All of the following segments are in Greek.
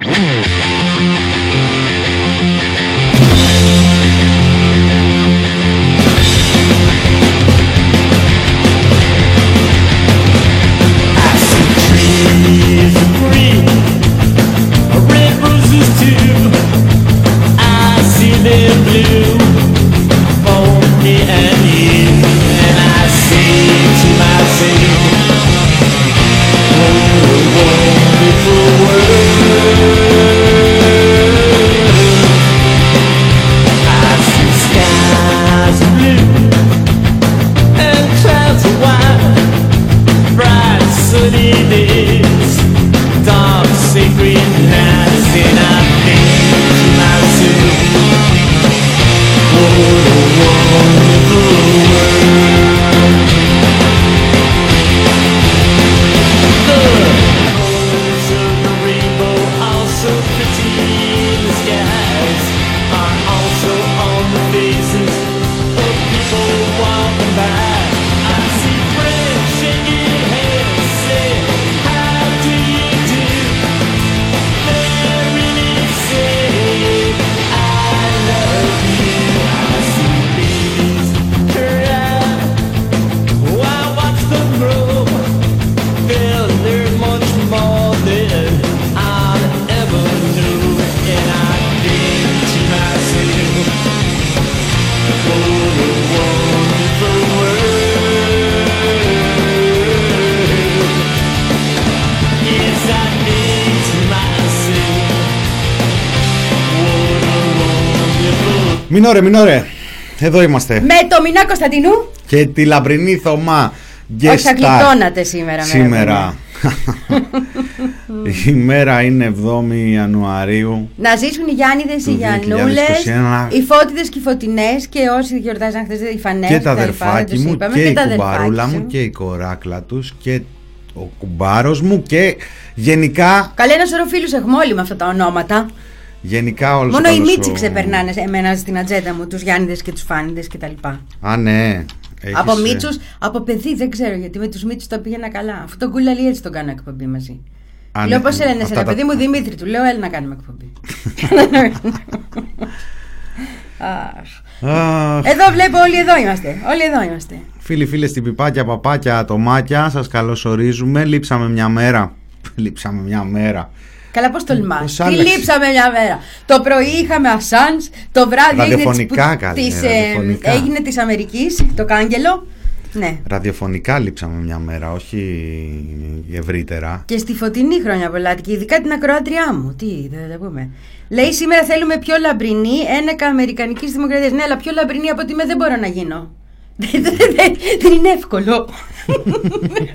Mm-hmm. Μινόρε, μινόρε. Εδώ είμαστε. Με το Μινά Κωνσταντινού. Και τη λαμπρινή Θωμά. Όχι, θα γλιτώνατε σήμερα. Σήμερα. Η μέρα είναι 7η Ιανουαρίου. Να ζήσουν οι Γιάννηδες, οι Γιαννούλες, οι φώτιδες και οι φωτεινές και όσοι γιορτάζαν χθες οι φανές. Και τα αδερφάκια μου και, και η κουμπαρούλα μου και η κοράκλα τους και ο κουμπάρος μου και γενικά. Καλέ ένα σωρό φίλου έχουμε όλοι με αυτά τα ονόματα. Γενικά όλο Μόνο οι Μίτσι ξεπερνάνε εμένα στην ατζέντα μου, τους Γιάννηδες και τους Φάνηδες κτλ. Α, ναι. Έχεις... Από ε, Μίτσους, από παιδί δεν ξέρω γιατί με τους Μίτσους τα πήγαινα καλά. Αυτό το κουλαλί έτσι τον κάνω εκπομπή μαζί. Α, λέω ναι, πώ λένε σε ένα παιδί μου Δημήτρη, του λέω έλα να κάνουμε εκπομπή. εδώ βλέπω όλοι εδώ είμαστε. Όλοι εδώ είμαστε. Φίλοι, φίλες, στην πιπάκια, παπάκια, ατομάκια, σας καλωσορίζουμε. Λείψαμε μια μέρα. Λείψαμε μια μέρα. Καλά, πώς τολμάς. Τι λείψαμε μια μέρα. Το πρωί είχαμε Ασάν, το βράδυ ραδιοφωνικά, έγινε, της, ε, έγινε της Αμερικής, το κάγκελο. Ναι. Ραδιοφωνικά λείψαμε μια μέρα, όχι ευρύτερα. Και στη φωτεινή χρόνια πελάτικη, ειδικά την ακροάτριά μου. Τι, δεν τα πούμε. Λέει σήμερα θέλουμε πιο λαμπρινή ένεκα Αμερικανικής Δημοκρατίας. Ναι, αλλά πιο λαμπρινή από ότι με δεν μπορώ να γίνω. δεν είναι εύκολο.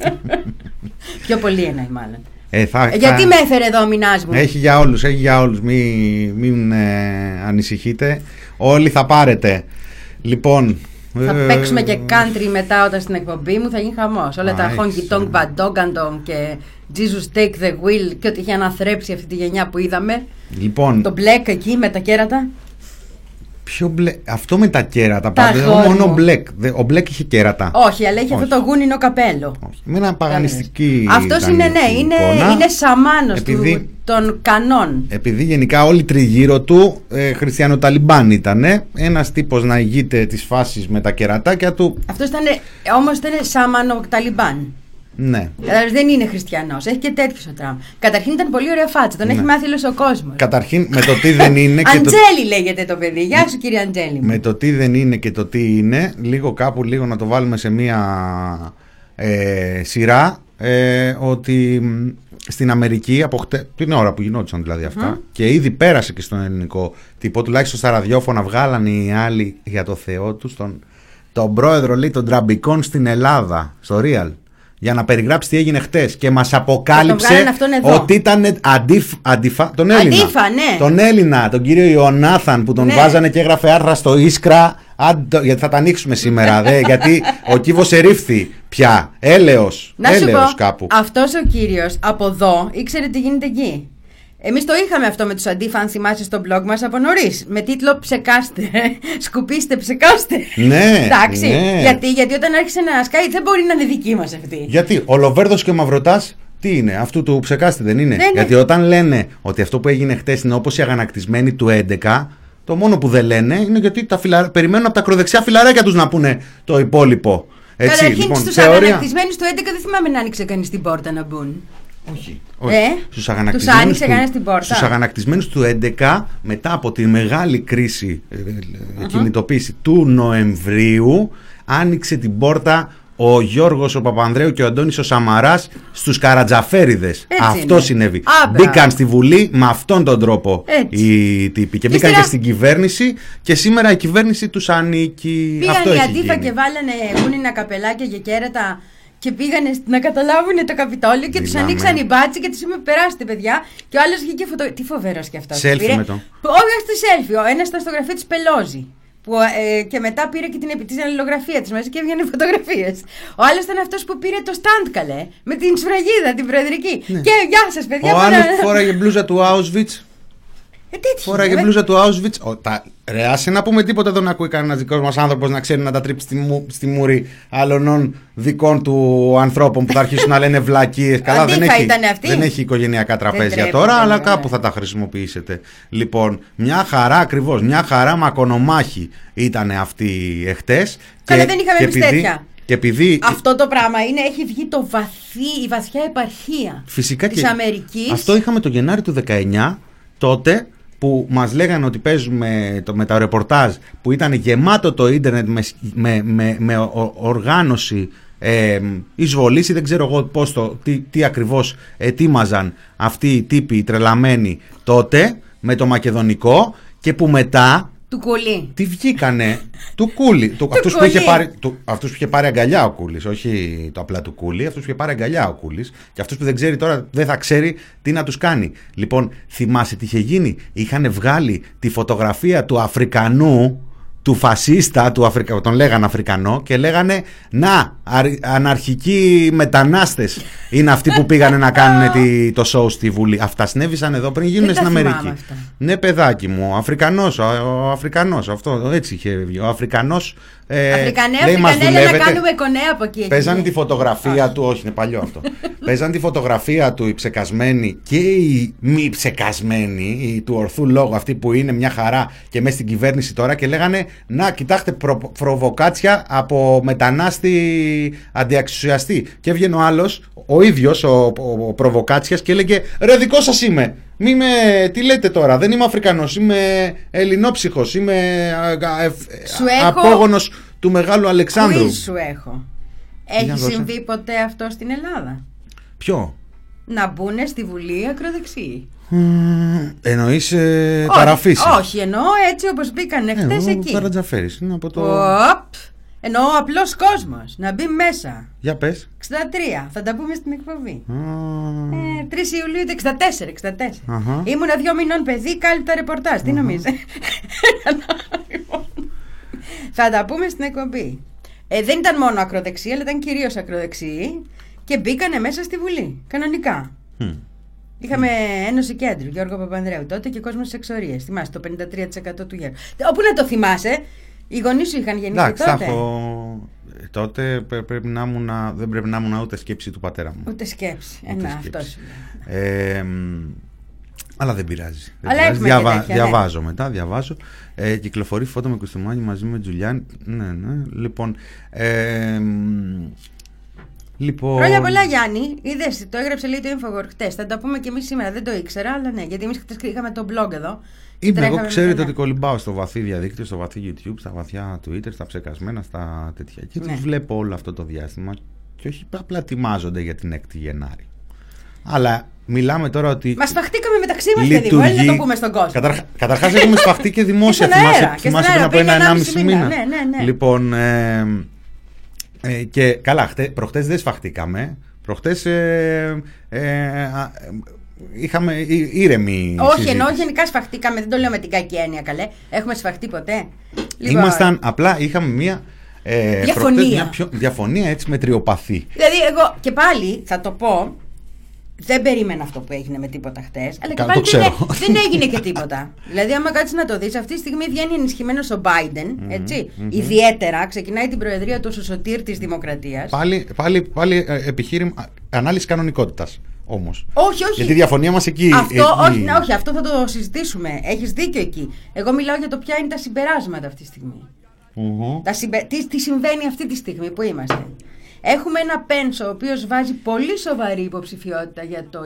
πιο πολύ ένα μάλλον. Ε, θα, ε, γιατί με έφερε εδώ ο μηνάς μου; Έχει για όλους, έχει για όλους. Μην, μην ε, ανησυχείτε. Όλοι θα πάρετε. Λοιπόν... Θα ε, παίξουμε και country μετά όταν στην εκπομπή μου θα γίνει χαμός. Όλα τα honky tonk, badogandong και Jesus take the wheel και ό,τι είχε αναθρέψει αυτή τη γενιά που είδαμε. Λοιπόν... Το black εκεί με τα κέρατα. Ποιο μπλε... Αυτό με τα κέρατα πάντα. Εγώ μόνο μπλεκ. Ο μπλεκ είχε κέρατα. Όχι, αλλά είχε αυτό το γούνινο καπέλο. Όχι. Με ένα παγανιστική. Αυτός είναι, ναι, είναι, είναι σαμάνος Επειδή... των κανόν. Επειδή γενικά όλοι τριγύρω του ε, χριστιανοταλιμπάν ήταν. Ένας τύπος να ηγείται της φάσης με τα κερατάκια του. Αυτός ήταν. Όμως ήταν σαμάνο ταλιμπάν. Ναι. Δηλαδή δεν είναι χριστιανός. Έχει και τέτοιος ο Τραμπ. Καταρχήν ήταν πολύ ωραία φάτσα. Τον ναι. έχει μάθει όλος ο κόσμος. Καταρχήν με το τι δεν είναι. και Αντζέλη το... λέγεται το παιδί. Γεια σου κύριε Αντζέλη. Με το τι δεν είναι και το τι είναι. Λίγο κάπου λίγο να το βάλουμε σε μία ε, σειρά. Ε, ότι στην Αμερική από χτε, την ώρα που γινόντουσαν δηλαδή αυτά και ήδη πέρασε και στον ελληνικό τύπο τουλάχιστον στα ραδιόφωνα βγάλανε οι άλλοι για το Θεό τους τον, τον πρόεδρο λέει των τραμπικών στην Ελλάδα στο Real για να περιγράψει τι έγινε χτες και μας αποκάλυψε ότι ήταν αντίφ, αντιφα, τον Έλληνα. Αντίφα, ναι. Τον Έλληνα, τον κύριο Ιωνάθαν που τον ναι. βάζανε και έγραφε άρθρα στο Ίσκρα. γιατί θα τα ανοίξουμε σήμερα, δε, γιατί ο κύβο ερήφθη πια. Έλεος. Έλεος κάπου. Αυτός ο κύριος από εδώ ήξερε τι γίνεται εκεί. Εμείς το είχαμε αυτό με τους αντίφα, αν θυμάσαι στο blog μας από νωρίς. Με τίτλο Ψεκάστε. Σκουπίστε, ψεκάστε. Ναι. Εντάξει. Ναι. Γιατί, γιατί όταν άρχισε να σκάει, δεν μπορεί να είναι δική μας αυτή. Γιατί ο Λοβέρδος και ο Μαυρωτάς Τι είναι, αυτού του ψεκάστη δεν είναι; Ναι, ναι. Γιατί όταν λένε ότι αυτό που έγινε χτες είναι όπως οι αγανακτισμένοι του 11, το μόνο που δεν λένε είναι γιατί τα φιλα... περιμένουν από τα ακροδεξιά φιλαράκια τους να πούνε το υπόλοιπο. Έτσι, Καταρχήν λοιπόν, στους θεωρία. αγανακτισμένους του 11 δεν θυμάμαι να άνοιξε κανείς την πόρτα να μπουν. Όχι. Ε, όχι. Στους τους αγανακτισμένους άνοιξε του- κανένας την πόρτα; Στους αγανακτισμένους του 11, μετά από τη μεγάλη κρίση, ε, ε, κινητοποίηση του Νοεμβρίου, άνοιξε την πόρτα ο Γιώργος ο Παπανδρέου και ο Αντώνης ο Σαμαράς στους Καρατζαφέριδες. Έτσι Αυτό είναι. συνέβη. Α, μπράβο. Μπήκαν στη Βουλή με αυτόν τον τρόπο Έτσι. οι τύποι και, Και μπήκαν ύστερα- και στην κυβέρνηση και σήμερα η κυβέρνηση τους ανήκει. Πήγαν Αυτό οι έχει αντίφα γίνει. και βάλανε γούνινα καπελάκια και κέρατα και πήγανε σ- να καταλάβουν το Καπιτόλιο και τους Μιλάμε. ανοίξαν οι μπάτσι και τους είπαμε περάστε παιδιά. Και ο άλλος βγήκε φωτο. Τι φοβερό και αυτός. Selfie με το. Όχι, όχι το selfie. Ο ένας ήταν στο γραφείο της Πελόζη. Που, ε, και μετά πήρε και την, επι- την αλληλογραφία της μαζί και έβγαινε φωτογραφίες. Ο άλλος ήταν αυτός που πήρε το stand καλέ. Με την σφραγίδα, την προεδρική. Και γεια σας, παιδιά. Ναι. Ο πολλά- άλλος φόραγε μπλούζα του Auschwitz. Ε, τέτοιο, Φόραγε ε, μπλούζα του Auschwitz. Ο, τα, ρε, άσε να πούμε τίποτα εδώ να ακούει κανένας δικός μας άνθρωπος να ξέρει να τα τρίψει στη, μου, στη μούρη άλλων δικών του ανθρώπων που θα αρχίσουν να λένε βλακίες. Καλά, δεν Αντίφα έχει, ήταν αυτή. δεν έχει οικογενειακά τραπέζια τρέπονται, τώρα, αλλά ναι. κάπου θα τα χρησιμοποιήσετε. Λοιπόν, μια χαρά ακριβώς, μια χαρά μακονομάχη ήταν αυτή εχθές. Καλά, δεν είχαμε εμείς τέτοια. Και επειδή Αυτό το πράγμα είναι, έχει βγει το βαθύ, η βαθιά επαρχία Φυσικά της και Αμερικής. Αυτό είχαμε το Γενάρη του 19, τότε που μας λέγανε ότι παίζουμε το, με τα ρεπορτάζ που ήταν γεμάτο το ίντερνετ με, σ- με, με, με ο- οργάνωση ε, εισβολής ή δεν ξέρω εγώ πώς το, τι, τι ακριβώς ετοίμαζαν αυτοί οι τύποι οι τρελαμένοι τότε με το μακεδονικό και που μετά Του κουλή. τι βγήκανε; Του Κούλι. Του, αυτούς, που Κούλι. είχε πάρει, του, αυτούς που είχε πάρει αγκαλιά ο Κούλης, όχι το απλά του Κούλι, αυτούς που είχε πάρει αγκαλιά ο Κούλης και αυτούς που δεν ξέρει τώρα δεν θα ξέρει τι να τους κάνει. Λοιπόν, θυμάσαι τι είχε γίνει; Είχαν βγάλει τη φωτογραφία του Αφρικανού, του φασίστα, του Αφρικα... τον λέγανε Αφρικανό και λέγανε να, αρ- αναρχικοί μετανάστες είναι αυτοί που πήγανε να κάνουν τη, το show στη Βουλή. Αυτά συνέβησαν εδώ πριν γίνουν Δεν τα στην θυμάμαι Αμερική. αυτά. Ναι, παιδάκι μου, ο Αφρικανός, ο, ο Αφρικανός, αυτό έτσι είχε βγει. Ο Αφρικανός ε, Αφρικανέ, λέει, «Μας Αφρικανέλα να δουλεύετε». κάνουμε κονέ από εκεί. έχει Παίζανε γίνει. τη φωτογραφία του, όχι είναι παλιό αυτό. Παίζανε τη φωτογραφία του οι ψεκασμένοι και οι μη ψεκασμένοι, οι του ορθού λόγου, αυτοί που είναι μια χαρά και μέσα στην κυβέρνηση τώρα και λέγανε Να, κοιτάξτε, προ, προβοκάτσια από μετανάστη αντιαξουσιαστή. Και έβγαινε ο άλλος, ο ίδιος, ο, ο, ο προβοκάτσιας, και έλεγε Ρε, δικό σας είμαι. Μη με, τι λέτε τώρα, δεν είμαι Αφρικανός, είμαι ελληνόψυχος, είμαι α, α, ευ- Σου έχω- απόγονος του Μεγάλου Αλεξάνδρου. Quiz σου έχω. Έχει δώσε. συμβεί ποτέ αυτό στην Ελλάδα; Ποιο; Να μπουν στη Βουλή ακροδεξιοί. Εννοείς ε, Όχι, ταραφίση. Όχι, εννοώ έτσι όπως μπήκαν Ε, χτε ο εκεί. Καρατζαφέρης είναι από το... Οπ. Εννοώ απλός κόσμος. Να μπει μέσα. Για πες. 63. Θα τα πούμε στην εκπομπή. Α, Ε, 3 Ιουλίου του 64. 64. Αχα. Ήμουνα δύο μηνών παιδί, κάλυπτα ρεπορτάζ. Τι νομίζεις; Θα τα πούμε στην εκπομπή. Ε, δεν ήταν μόνο ακροδεξιοί, αλλά ήταν κυρίως ακροδεξιοί και μπήκανε μέσα στη Βουλή. Κανονικά. Μμ. Είχαμε Ένωση Κέντρου, Γιώργο Παπανδρέου τότε και κόσμος στι εξορίε. Θυμάσαι το 53% του γέρου. Όπου να το θυμάσαι, οι γονείς σου είχαν γεννηθεί Εντάξει, τότε; Έχω... Τότε πρέπει να ήμουν, δεν πρέπει να ήμουν ούτε σκέψη του πατέρα μου. Ούτε σκέψη. Ε, Ένα, αυτό. Ε, αλλά δεν πειράζει. Δεν αλλά πειράζει. Διαβα... Τέτοια, ναι. διαβάζω ναι. μετά, διαβάζω. Ε, κυκλοφορεί φώτο με μαζί με Τζουλιάν. Ναι, ναι. Λοιπόν, ε, λοιπόν Χρόνια πολλά, Γιάννη. Είδες, το έγραψε λέει το Infowar χτες. Θα τα πούμε και εμείς σήμερα. Δεν το ήξερα, αλλά ναι, γιατί εμείς χτες είχαμε το blog εδώ. και Είμαι εγώ, τρέχαμε ξέρετε με- ότι κολυμπάω στο βαθύ διαδίκτυο, στο βαθύ YouTube, στα βαθιά Twitter, στα ψεκασμένα, στα τέτοια. Και Ναι. τους βλέπω όλο αυτό το διάστημα και όχι απλά ετοιμάζονται για την 6η Γενάρη. Αλλά μιλάμε τώρα ότι. Μας σπαχτήκαμε μεταξύ μας, παιδί μου. Έλα να το πούμε στον κόσμο. Καταρχά καταρχάς έχουμε σπαχτεί και δημόσια. Και στον αέρα, θυμάσαι και θυμάσαι στον πριν αέρα, από πριν ένα-ενάμιση 1,5 μήνα. μήνα. Ναι, ναι, ναι. Λοιπόν. Ε, ε, και καλά, χτε, προχτές δεν σφαχτήκαμε. Προχτές ε, ε, α, ε, είχαμε ή- ήρεμη Όχι, συζήτηση. ενώ γενικά σφαχτήκαμε, δεν το λέω με την κακή έννοια, καλέ. Έχουμε σφαχτεί ποτέ. Λοιπόν, Ήμασταν, απλά είχαμε μία ε, Διαφωνία. προχτές μια πιο, διαφωνία έτσι μετριοπαθή. Δηλαδή, εγώ και πάλι θα το πω. Δεν περίμενα αυτό που έγινε με τίποτα χτες. Αλλά και Κα- πάλι το δεν, ξέρω. έ- δεν έγινε και τίποτα. δηλαδή, άμα κάτσεις να το δεις, αυτή τη στιγμή βγαίνει ενισχυμένος ο Biden. ετσι Ιδιαίτερα ξεκινάει την προεδρία του ω ο σωτήρ της Δημοκρατίας. Πάλι, πάλι, πάλι ε, επιχείρημα, ανάλυση κανονικότητας. όμως. Όχι, όχι. Γιατί η διαφωνία μας εκεί. Αυτό, εκεί... όχι, ναι, όχι, αυτό θα το συζητήσουμε. Έχεις δίκιο εκεί. Εγώ μιλάω για το ποια είναι τα συμπεράσματα αυτή τη στιγμή. Μμμ. Τα συμπε... τι, τι συμβαίνει αυτή τη στιγμή που είμαστε. Έχουμε ένα Πένσο ο οποίος βάζει πολύ σοβαρή υποψηφιότητα για το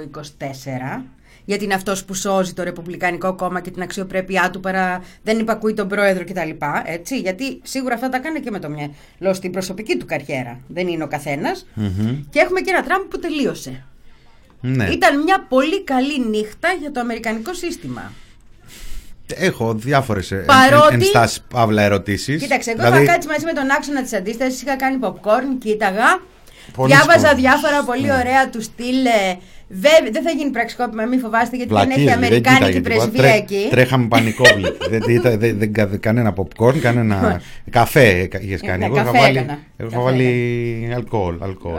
24 γιατί είναι αυτός που σώζει το Ρεπουμπλικανικό κόμμα και την αξιοπρέπειά του παρά δεν υπακούει τον πρόεδρο κτλ. Έτσι, γιατί σίγουρα αυτά τα κάνει και με το μυαλό στην προσωπική του καριέρα. Δεν είναι ο καθένας. Μμμ. Και έχουμε και ένα Τραμπ που τελείωσε. Ναι. Ήταν μια πολύ καλή νύχτα για το αμερικανικό σύστημα. Έχω διάφορες Παρότι- ενστάσεις παύλα ερωτήσεις. Κοίταξε, εγώ είχα κάτσει μαζί με τον άξονα τη αντίσταση, είχα κάνει popcorn, κοίταγα. Πολύ διάβαζα σκόρπι. διάφορα πολύ Ναι. ωραία του στυλ. ε, Βέβαια, δεν θα γίνει πραξικόπημα, μην φοβάστε, γιατί δεν Βλακίες, έχει δεν Αμερικάνικη κοίταγε τίποτα. πρεσβεία Τρέ- εκεί. Τρέχαμε πανικόβλητοι. δεν, δεν, δεν, δεν, κα- κανένα popcorn, κανένα καφέ είχες κάνει. Ναι, Εγώ είχα καφέ βάλει, έκανα. εγώ είχα Καφέ βάλει αλκοόλ. αλκοόλ.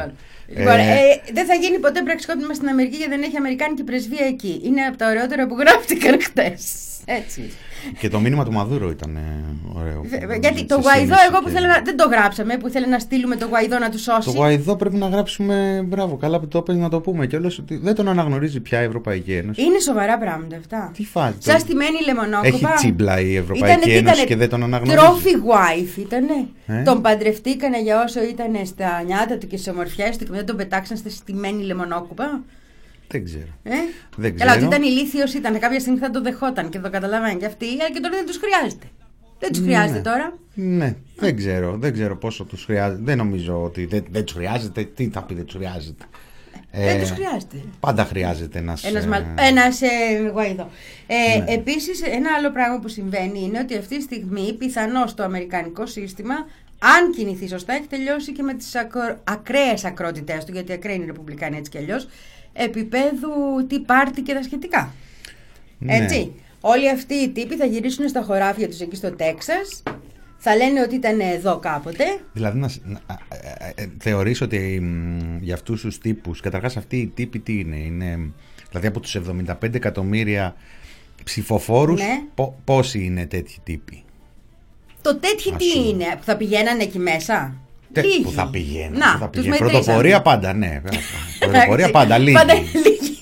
Λοιπόν, Ε, ε, δεν θα γίνει ποτέ πραξικόπημα στην Αμερική γιατί δεν έχει Αμερικάνικη πρεσβεία εκεί. Είναι από τα ωραιότερα που γράφτηκαν χτες. Έτσι. Και το μήνυμα του Μαδούρο ήταν ε, ωραίο. Βε- Γιατί το Σε Γουαϊδό, σύνεση εγώ που και- θέλω να. Δεν το γράψαμε, που ήθελε να στείλουμε το Γουαϊδό να τους Το σώσει. Γουαϊδό πρέπει να γράψουμε. Μπράβο, καλά που το έπαιζε να το πούμε κιόλας ότι δεν τον αναγνωρίζει πια η Ευρωπαϊκή Ένωση. Είναι σοβαρά πράγματα αυτά. Τι φάση. Σαν στημένη λεμονόκοπα. Έχει τσίμπλα η Ευρωπαϊκή Ήτανε- Ένωση ήτανε και δεν τον αναγνωρίζει. Trophy wife ήτανε. Ε; Τον παντρευτήκανε για όσο ήταν στα νιάτα του και στις ομορφιές του και μετά τον πετάξαν στη στημένη λεμονόκοπα. Δεν ξέρω. Ε; Δεν Καλά, ότι ξέρω. ήταν ηλίθιος ήταν. Κάποια στιγμή θα το δεχόταν και το καταλαβαίνει και αυτή, αλλά και τώρα δεν τους χρειάζεται. Δεν τους χρειάζεται Ναι. τώρα. Ναι, δεν ξέρω. Δεν ξέρω πόσο τους χρειάζεται. Δεν νομίζω ότι δεν, δεν τους χρειάζεται. Τι θα πει δεν τους χρειάζεται. δεν Ε, τους χρειάζεται. Πάντα χρειάζεται ένας. Ένας, μα... ένας ε, Γουαϊδό. Ε, Επίσης, ένα άλλο πράγμα που συμβαίνει είναι ότι αυτή τη στιγμή πιθανώς το αμερικανικό σύστημα, αν κινηθεί σωστά, έχει τελειώσει και με τις ακρο... ακραίες ακρότητες του, γιατί ακραίοι είναι οι Ρεπουμπλικάνοι έτσι κι αλλιώς, επίπεδου τι πάρτι και τα σχετικά. Ναι. Έτσι. Όλοι αυτοί οι τύποι θα γυρίσουν στα χωράφια τους εκεί στο Τέξας, θα λένε ότι ήταν εδώ κάποτε. Δηλαδή, να, σ- να, ε, ε, ε, θεωρείς ότι μ, για αυτούς τους τύπους, καταρχάς αυτοί οι τύποι τι είναι, είναι δηλαδή από τους 75 εκατομμύρια ψηφοφόρους, Ναι. πο- πόσοι είναι τέτοιοι τύποι; Το τέτοιοι Ας τι πούμε. είναι, που θα πηγαίνανε εκεί μέσα; Τε- Λίγοι. που θα πηγαίνουν. Να, που θα τους πηγαίνουν. μετρήσαμε. Πρωτοπορία πάντα, ναι. Πρωτοπορία Εντάξει, πάντα, λίγοι. Πάντα λίγοι.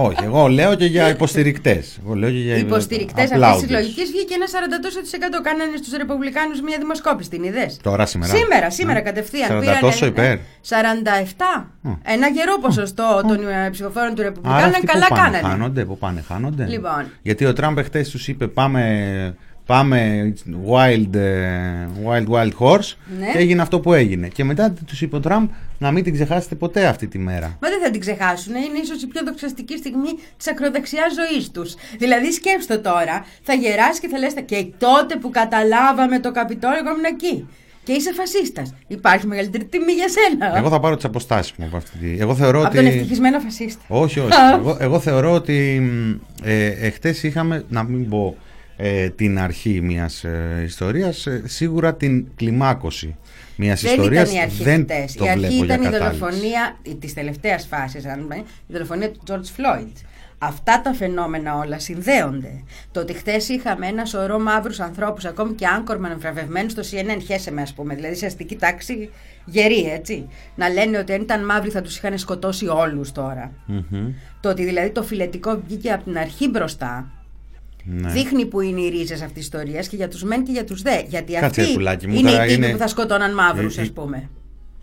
Όχι, εγώ λέω και για υποστηρικτές. Εγώ λέω και για Οι υποστηρικτές αυτή applauses. τη λογική βγήκε ένα 40% κάνανε στους Ρεπουμπλικάνους μια δημοσκόπηση. Την είδες; Τώρα σήμερα. Σήμερα, σήμερα Ναι. κατευθείαν. 40 πήρανε- τόσο υπέρ. 47. Μμ. Ένα γερό ποσοστό των ε, ψηφοφόρων του Άρα Ρεπουμπλικάνου αυτοί καλά που πάνε, κάνανε. χάνονται, που πάνε, χάνονται. Λοιπόν. Γιατί ο Τραμπ χθε τους είπε πάμε, πάμε wild, ε, wild, wild horse Ναι. και έγινε αυτό που έγινε. Και μετά τους είπε ο Τραμπ να μην την ξεχάσετε ποτέ αυτή τη μέρα. Μα δεν θα την ξεχάσουν. Είναι ίσως η πιο δοξαστική στιγμή της ακροδεξιάς ζωής τους. Δηλαδή, σκέψτε το τώρα, θα γεράσεις και θα λες: Και τότε που καταλάβαμε το Καπιτόλιο, εγώ ήμουν εκεί. Και είσαι φασίστας. Υπάρχει μεγαλύτερη τιμή για σένα. Εγώ θα πάρω τις αποστάσεις μου από αυτή τη. Εγώ θεωρώ Από ότι. τον ευτυχισμένο φασίστα. Όχι, όχι. εγώ, εγώ θεωρώ ότι μ, ε, εχθές είχαμε, να μην πω ε, την αρχή μιας ε, ιστορίας, ε, σίγουρα την κλιμάκωση μιας Δεν ιστορίας. ήταν η αρχή δεν χτες. το Η αρχή βλέπω ήταν η για κατάληξη. δολοφονία της τελευταίας φάσης, αν πούμε, η δολοφονία του George Floyd. Αυτά τα φαινόμενα όλα συνδέονται. Το ότι χθες είχαμε ένα σωρό μαύρους ανθρώπους, ακόμη και άγκορμαν βραβευμένους στο CNN, χέσε με, ας πούμε, δηλαδή σε αστική τάξη γερή, έτσι. Να λένε ότι αν ήταν μαύροι θα τους είχαν σκοτώσει όλους τώρα. Μμμ. Το ότι δηλαδή το φιλετικό βγήκε από την αρχή μπροστά, Ναι. δείχνει που είναι οι ρίζες αυτής της ιστορίας και για τους μεν και για τους δε. Γιατί Κάτσε, αυτοί πουλάκι μου, είναι τώρα οι τύποι είναι- που θα σκότωναν μαύρους, Ε, ε, ας πούμε.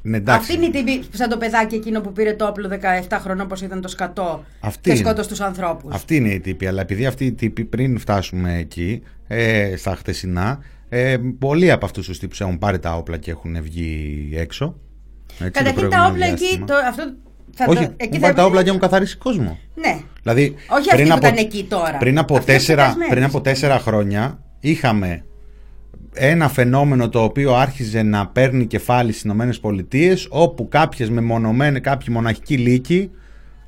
Ναι, εντάξει. Αυτή είναι η τύπη, σαν το παιδάκι εκείνο που πήρε το όπλο 17 χρονών, όπω ήταν το σκατό Αυτή και είναι. σκότωσε τους ανθρώπους. Αυτή είναι η τύπη, αλλά επειδή αυτή η τύπη πριν φτάσουμε εκεί, ε, στα χτεσινά, ε, πολλοί από αυτούς τους τύπους έχουν πάρει τα όπλα και έχουν βγει έξω. Έτσι, το Καταρχήν τα προηγούμενο όπλα εκεί. διάστημα. Το, αυτό θα Όχι, το, έχουν εκεί πάρει θα τα όπλα και έχουν καθαρίσει κόσμο. Ναι. Δηλαδή, Όχι αυτοί που ήταν εκεί τώρα. Πριν από, Αυτοί τέσσερα, εξετασμένοι. πριν από τέσσερα χρόνια είχαμε ένα φαινόμενο το οποίο άρχιζε να παίρνει κεφάλι στις Ηνωμένες Πολιτείες όπου κάποιες μεμονωμένες, κάποιοι μοναχικοί λύκοι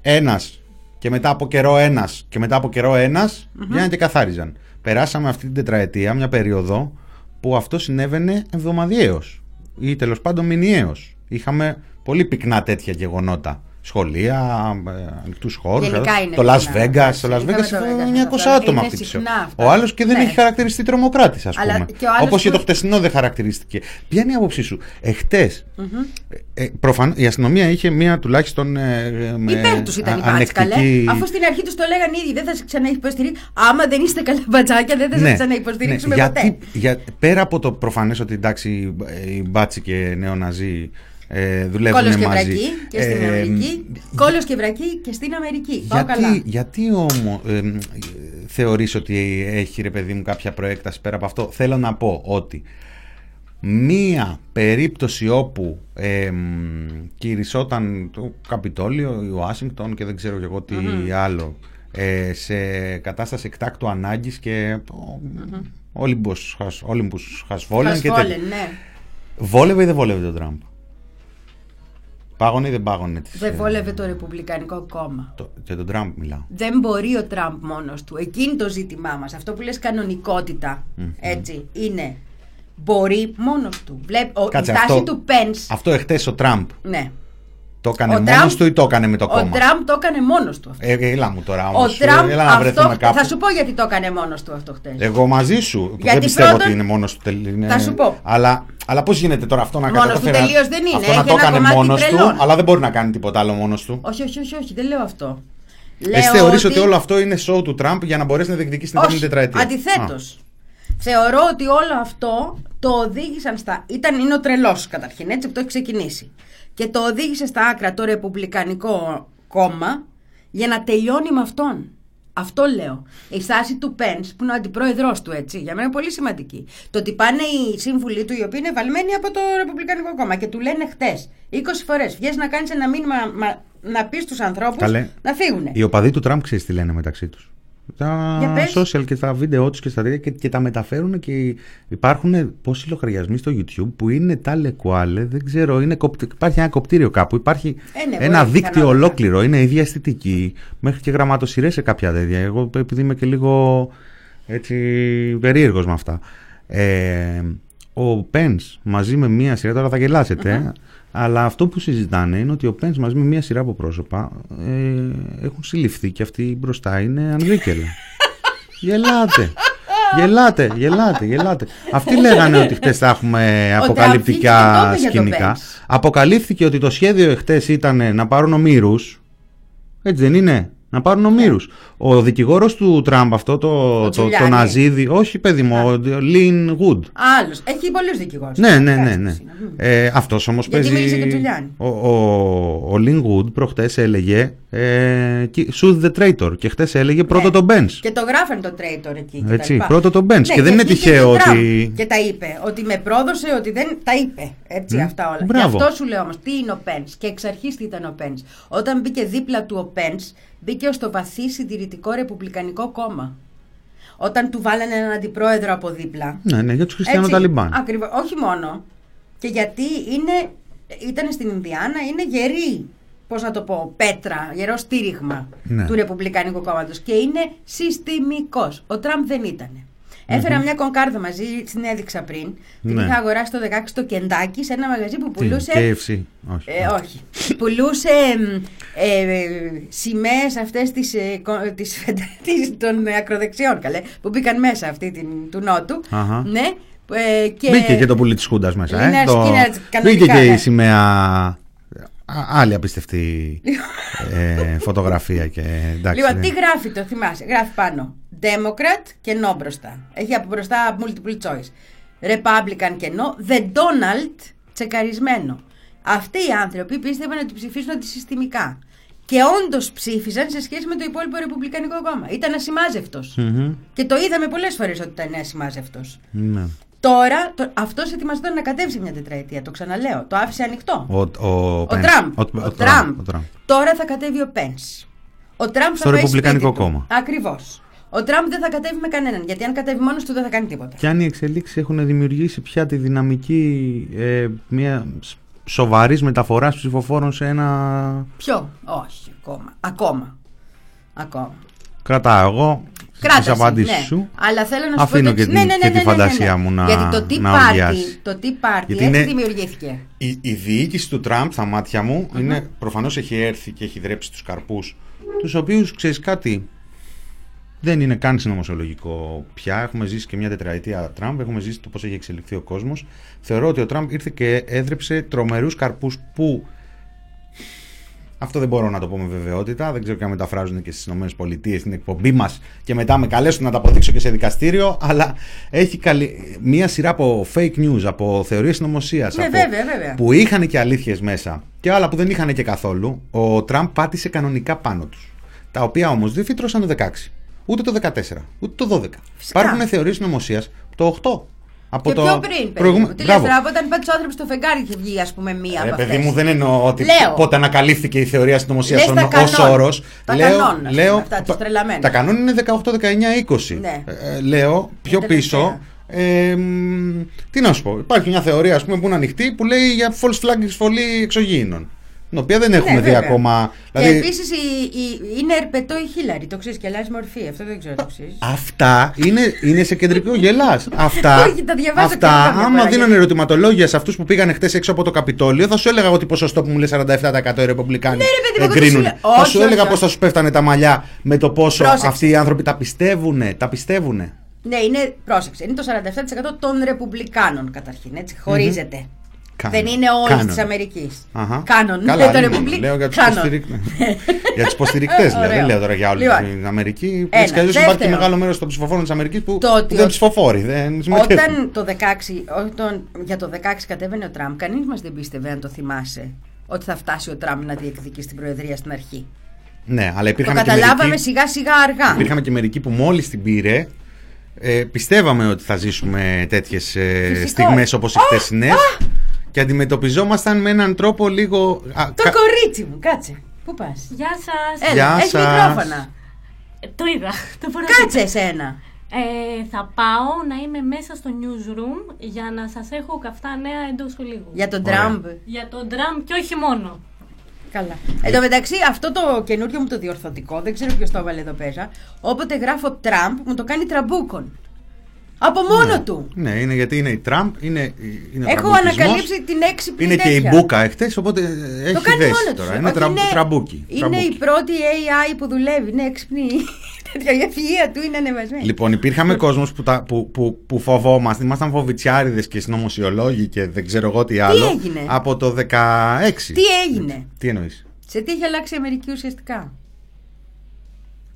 ένας και μετά από καιρό ένας και μετά από καιρό ένας βγαίναν και καθάριζαν. Περάσαμε αυτή την τετραετία, μια περίοδο που αυτό συνέβαινε εβδομαδιαίως ή τέλος πάντων μηνιαίως. Είχαμε πολύ πυκνά τέτοια γεγονότα σχολεία, ε, ανοιχτούς χώρους. Γενικά είναι Το συχνά. Las Vegas. Το Las Είδαμε Vegas το είναι Vegas, 900 αυτό. άτομα Είναι αυτή τη συχνά ώρα. αυτά. Ο άλλος και δεν Ναι. έχει χαρακτηριστεί τρομοκράτης, ας Αλλά πούμε. και ο άλλος Όπως και που- το χτεσινό δεν χαρακτηρίστηκε. Ποια είναι η άποψή σου; Εχθές. Ε, προφανώ η αστυνομία είχε μία τουλάχιστον. Ε, ε, με Υπέρ τους ήταν οι α- μπάτς, καλέ. ανεκτική- Αφού στην αρχή τους το λέγανε ήδη, δεν θα σε ξαναυποστηρίξουμε. Άμα δεν είστε καλά μπατσάκια, δεν θα σε ξαναυποστηρίξουμε ναι, ποτέ. γιατί, για, πέρα από το προφανές ότι εντάξει, οι μπάτσι και νεοναζί ε, δουλεύουν Κόλος και μαζί. βρακή και στην Ε, Αμερική. Κόλος και βρακή και στην Αμερική. Πάω καλά. γιατί, γιατί όμω ε, θεωρείς ότι έχει ρε παιδί μου κάποια προέκταση πέρα από αυτό; Θέλω να πω ότι μία περίπτωση όπου ε, μ, κυρισόταν το Καπιτόλιο, η Ουάσιγκτον και δεν ξέρω και εγώ τι άλλο ε, σε κατάσταση εκτάκτου ανάγκης και mm-hmm. Όλυμπους, has, Όλυμπους has fallen και Φασφόλεν, τέτοια. ναι. Βόλευε ή δεν βόλευε τον Τραμπ; Πάγωνε ή δεν πάγωνε τις, Δεν ε, βόλευε το Ρεπουμπλικανικό κόμμα. το, για τον Τραμπ μιλάω. Δεν μπορεί ο Τραμπ μόνος του. Εκείνη το ζήτημά μας. Αυτό που λες κανονικότητα, έτσι, είναι μπορεί μόνος του. Βλέπ, ο, Κάτσε, η στάση αυτό- του Πένς, Αυτό εχθές ο Τραμπ ναι. Το έκανε Ο μόνος Τραμπ- του ή το έκανε με το Ο κόμμα; Τραμπ το έκανε μόνος του αυτό. Ε, έλα μου τώρα Ο όμως. Τραμπ έλα να βρεθούμε αυτό, κάπου. θα σου πω γιατί το έκανε μόνος του αυτό χτες. Εγώ μαζί σου. που Γιατί δεν πιστεύω πρώτον- ότι είναι μόνος του. τελ- είναι- Θα σου πω. Αλλά, αλλά πώς γίνεται τώρα αυτό να Μόνος του καταφέρει. τελείως δεν είναι. Αυτό να Έχει το ένα έκανε κομμάτι μόνος τρελών. του, αλλά δεν μπορεί να κάνει τίποτα άλλο μόνος του. Όχι, όχι, όχι, όχι, δεν λέω αυτό. Εσύ θεωρείς ότι... όλο αυτό είναι show του Τραμπ για να μπορέσει να διεκδικήσει την επόμενη Όχι, τετραετία; αντιθέτως. Θεωρώ ότι όλο αυτό το οδήγησαν στα. Ήταν, είναι ο τρελός καταρχήν, έτσι που το έχει ξεκινήσει. Και το οδήγησε στα άκρα το Ρεπουμπλικανικό κόμμα για να τελειώνει με αυτόν. Αυτό λέω. Η στάση του Πεν, που είναι ο αντιπρόεδρός του, έτσι, για μένα είναι πολύ σημαντική. Το ότι πάνε οι σύμβουλοι του, οι οποίοι είναι βαλμένοι από το Ρεπουμπλικανικό κόμμα και του λένε χτες 20 φορές, βγαίνει να κάνεις ένα μήνυμα μα- να πεις στους ανθρώπους Καλέ. να φύγουν. Οι οπαδοί του Τραμπ ξέρεις τι λένε μεταξύ τους. Τα Για πες. social και τα βίντεο τους και στα τέτοια και, και τα μεταφέρουν και υπάρχουν πόσοι λογαριασμοί στο YouTube που είναι τάλε κουάλε, δεν ξέρω, είναι, κοπ- υπάρχει ένα κοπτήριο κάπου, υπάρχει Ε, ναι, ένα μπορεί, δίκτυο πιθανότατα. ολόκληρο, είναι ίδια αισθητική, μέχρι και γραμματοσυρές σε κάποια τέτοια. Εγώ επειδή είμαι και λίγο έτσι περίεργος με αυτά. Ε, ο Πένς μαζί με μία σειρά, τώρα θα γελάσετε, αλλά αυτό που συζητάνε είναι ότι ο Πένς μαζί με μία σειρά από πρόσωπα ε, έχουν συλληφθεί και αυτοί μπροστά είναι ανδρίκελα. γελάτε. Γελάτε, γελάτε, γελάτε. Αυτοί λέγανε ότι χτες θα έχουμε Ο αποκαλυπτικά Τραμπ βγήκε και το είπε για τον σκηνικά. Pence. Αποκαλύφθηκε ότι το σχέδιο εχθέ ήταν να πάρουν ομήρους Έτσι δεν είναι; Να πάρουν ομήρους Ο δικηγόρος του Τραμπ, αυτό το, το, το, Τζουλιάνι. Ναζίδι, όχι παιδί μου, ο Λιν Γουντ. Άλλος. Έχει πολλούς δικηγόρους. Ναι, ναι, ναι. ναι. Ε, αυτός όμως Γιατί παίζει... μίλησε και Τζουλιάνι. Ο, ο, ο Λιν Γουντ προχτές έλεγε ε, «Ki- Shoot the traitor και χτες έλεγε πρώτο τον Benz. Και το γράφαν το traitor εκεί. και Έτσι, τα λοιπά. πρώτο το Benz. Ναι, Και δεν είναι βγήκε τυχαίο και ο Τραμπ ότι- Και τα είπε. Ότι με πρόδωσε, ότι δεν. Τα είπε. Έτσι, Μμ, αυτά όλα. μπράβο. Γι' αυτό σου λέω όμως, τι είναι ο Πένς Και εξ αρχής τι ήταν ο Πένς Όταν μπήκε δίπλα του ο Πένς μπήκε στο βαθύ συντηρητικό ρεπουμπλικανικό κόμμα. Όταν του βάλανε έναν αντιπρόεδρο από δίπλα. Ναι, ναι, για τους χριστιανούς Έτσι, Ταλιμπάν. Ακριβώς. Όχι μόνο. Και γιατί είναι, ήταν στην Ινδιάνα, είναι γερή, πώς να το πω, πέτρα, γερό στήριγμα Ναι. του Ρεπουμπλικανικού κόμματος και είναι συστημικός. Ο Τραμπ δεν ήταν. Έφερα μια κονκάρδα μαζί, την έδειξα πριν. Την Ναι. είχα αγοράσει το 16 στο Κεντάκι σε ένα μαγαζί που Τι, πουλούσε. KFC. Όχι. Ε, όχι. Πουλούσε ε, ε, σημαίες αυτές τις, ε, κο- τις, τις- των ακροδεξιών, καλέ, που μπήκαν μέσα αυτή την, του Νότου. Αχα. Ναι. Ε, και... Μπήκε και το πουλί της Χούντας μέσα. Ε, Λίναρ το... Σκίνερ, κανονικά, Μπήκε και η ναι. σημαία. Α, άλλη απίστευτη ε, φωτογραφία και εντάξει. Λοιπόν, δεν- τι γράφει το, θυμάσαι. Γράφει πάνω. Democrat και no μπροστά. Έχει από μπροστά multiple choice. Republican και no. The Donald τσεκαρισμένο. Αυτοί οι άνθρωποι πίστευαν ότι ψηφίζουν αντισυστημικά. Και όντως ψήφισαν σε σχέση με το υπόλοιπο Ρεπουμπλικανικό κόμμα. Ήταν ασημάζευτος. Μμμ. Και το είδαμε πολλές φορές ότι ήταν ασημάζευτος. Ναι. Τώρα το, αυτός ετοιμαζόταν να κατέβει σε μια τετραετία. Το ξαναλέω. Το άφησε ανοιχτό. Ο, ο, Ο Pence. Τραμπ. Ο, Ο, ο Τραμπ. ο Τραμπ. Τώρα θα κατέβει ο Πεν. Ο Τραμπ Στο θα πάει Ρεπουμπλικανικό σπίτι του. κόμμα. Ακριβώς. Ο Τραμπ δεν θα κατέβει με κανέναν. Γιατί αν κατέβει μόνος του δεν θα κάνει τίποτα. Και αν οι εξελίξεις έχουν δημιουργήσει πια τη δυναμική ε, μια σοβαρής μεταφοράς ψηφοφόρων σε ένα. Ποιο; Όχι, ακόμα. Ακόμα. Ακόμα. Κρατάω εγώ. Κράταση, τις απαντήσεις ναι. σου. Αλλά θέλω να σου Αφήνω πω το και εξής. την- ναι, ναι, και ναι, τη ναι, ναι, ναι, φαντασία ναι. μου να- Γιατί το τι να πάρτι, οργιάσει. το τι πάρτι Γιατί έτσι είναι- δημιουργήθηκε. Η, η διοίκηση του Τραμπ, στα μάτια μου, είναι, προφανώς έχει έρθει και έχει δρέψει τους καρπούς, τους οποίους, ξέρεις κάτι, δεν είναι καν συνωμοσιολογικό πια. Έχουμε ζήσει και μια τετραετία Τραμπ, έχουμε ζήσει το πώς έχει εξελιχθεί ο κόσμος. Θεωρώ ότι ο Τραμπ ήρθε και έδρεψε τρομερούς καρπούς που αυτό δεν μπορώ να το πω με βεβαιότητα. Δεν ξέρω και αν μεταφράζουν και στις ΗΠΑ στην εκπομπή μας και μετά με καλέσουν να τα αποδείξω και σε δικαστήριο. Αλλά έχει καλή... μία σειρά από fake news, από θεωρίες συνωμοσίας. Ναι, βέβαια, βέβαια. Που είχαν και αλήθειες μέσα και άλλα που δεν είχαν και καθόλου. Ο Τραμπ πάτησε κανονικά πάνω τους. Τα οποία όμως δεν φύτρωσαν το 16, ούτε το 14, ούτε το 12. Φυσικά. Υπάρχουν θεωρίες συνωμοσίας το 8. Από Και το πιο πριν, παιδί προηγούμε- μου. Τι λες Μπράβο. τώρα, από όταν πάτησε ο άνθρωπος στο φεγγάρι είχε βγει, ας πούμε, μία Ρε από παιδί αυτές. μου, δεν εννοώ ότι Λέω. πότε ανακαλύφθηκε η θεωρία συνωμοσία Λες ω τα κανόν. όρος. Τα λέω, κανόν, ας λέω, πούμε, αυτά, τους τα- τρελαμένους. Τα κανόν είναι 18, 19, 20. Ναι. Ε, λέω πιο Είναι πίσω. Ε, μ, τι να σου πω, υπάρχει μια θεωρία ας πούμε, που είναι ανοιχτή που λέει για false flag εισβολή εξωγήινων. Την οποία δεν έχουμε Ναι, δει βέβαια. ακόμα. Και Δηλαδή, επίσης είναι ερπετό η Χίλαρη. Το ξέρεις και αλλάζει μορφή. Αυτό δεν ξέρω το ξέρεις. Αυτά είναι, είναι σε κεντρικό γελάς. Αυτά, Όχι, τα διαβάζω αυτά και εγώ καμιά άμα φορά, δίνανε γιατί- ερωτηματολόγια σε αυτούς που πήγαν χτες έξω από το Καπιτόλιο, θα σου έλεγα ότι ποσοστό που μου λέει 47% οι Ρεπουμπλικάνοι Ναι, ρε παιδί μου, εγώ δεν εγκρίνουν. σου λέω- Θα όχι, σου όχι, έλεγα όχι. πώς θα σου πέφτανε τα μαλλιά με το πόσο Πρόσεξε. αυτοί οι άνθρωποι τα πιστεύουνε. Τα πιστεύουνε. Ναι, είναι, πρόσεξε, είναι το 47% των Ρεπουμπλικάνων καταρχήν. Έτσι, χωρίζεται. QAnon. Δεν είναι όλη QAnon. της Αμερικής. Αχα. QAnon. Καλά, Ε, το είναι. Ρεπουμπλικ- Λέω για τους QAnon. υποστηρικτέ. για τους υποστηρικτές, λέω. Ωραίο. Δεν λέω τώρα για όλη Λοιπόν, την Αμερική. ένα. Έτσι κι αλλιώς υπάρχει και Δεύτερο. μεγάλο μέρος των ψηφοφόρων της Αμερικής που, Το που ότι δεν ο- ψηφοφόροι. Δεν συμμετέχουν. Όταν το 16, όταν για το 16 κατέβαινε ο Τραμπ, κανείς μας δεν πίστευε, αν το θυμάσαι, ότι θα φτάσει ο Τραμπ να διεκδικεί στην Προεδρία στην αρχή. Ναι, αλλά Το υπήρχαν και καταλάβαμε μερικοί- σιγά σιγά αργά. Υπήρχαμε και μερικοί που μόλις την πήρε. Ε, πιστεύαμε ότι θα ζήσουμε τέτοιες ε, Φυσικός. στιγμές όπως οι χτεσινέ. Και αντιμετωπιζόμασταν με έναν τρόπο λίγο. α, Το κα- κορίτσι μου, κάτσε. Πού πας; Γεια σας. Έλα, Γεια έχεις σας. μικρόφωνα. Ε, Το είδα. Το φοράω. Κάτσε εσένα. Ε, θα πάω να είμαι μέσα στο newsroom για να σας έχω καυτά νέα εντός ολίγου. Για τον Ωραία. Τραμπ. Για τον Τραμπ και όχι μόνο. Καλά. Εν τω μεταξύ, αυτό το καινούριο μου το διορθωτικό, δεν ξέρω ποιος το έβαλε εδώ πέρα. Όποτε γράφω Τραμπ, μου το κάνει τραμπούκον. Από μόνο του. Ναι, είναι γιατί είναι η Τραμπ, είναι, είναι ο Έχω τραμπουκισμός, ανακαλύψει την έξυπνη Είναι και η τέτοια. Μπούκα εχθές, οπότε έχει Το κάνει δέσει μόνος τώρα. τους. Είναι τρα, τραμπούκι. Είναι τραμπούκι. η πρώτη AI που δουλεύει. Είναι έξυπνη. Τέτοια η ευφυΐα του είναι ανεβασμένη. Λοιπόν, υπήρχαμε κόσμος που, τα- που, που, που φοβόμαστε. Ήμασταν φοβητσιάριδες και συνωμοσιολόγοι και δεν ξέρω εγώ τι άλλο. έγινε; Από το 16. Τι έγινε; Τι εννοείς; Σε τι έχει αλλάξει η Αμερική ουσιαστικά;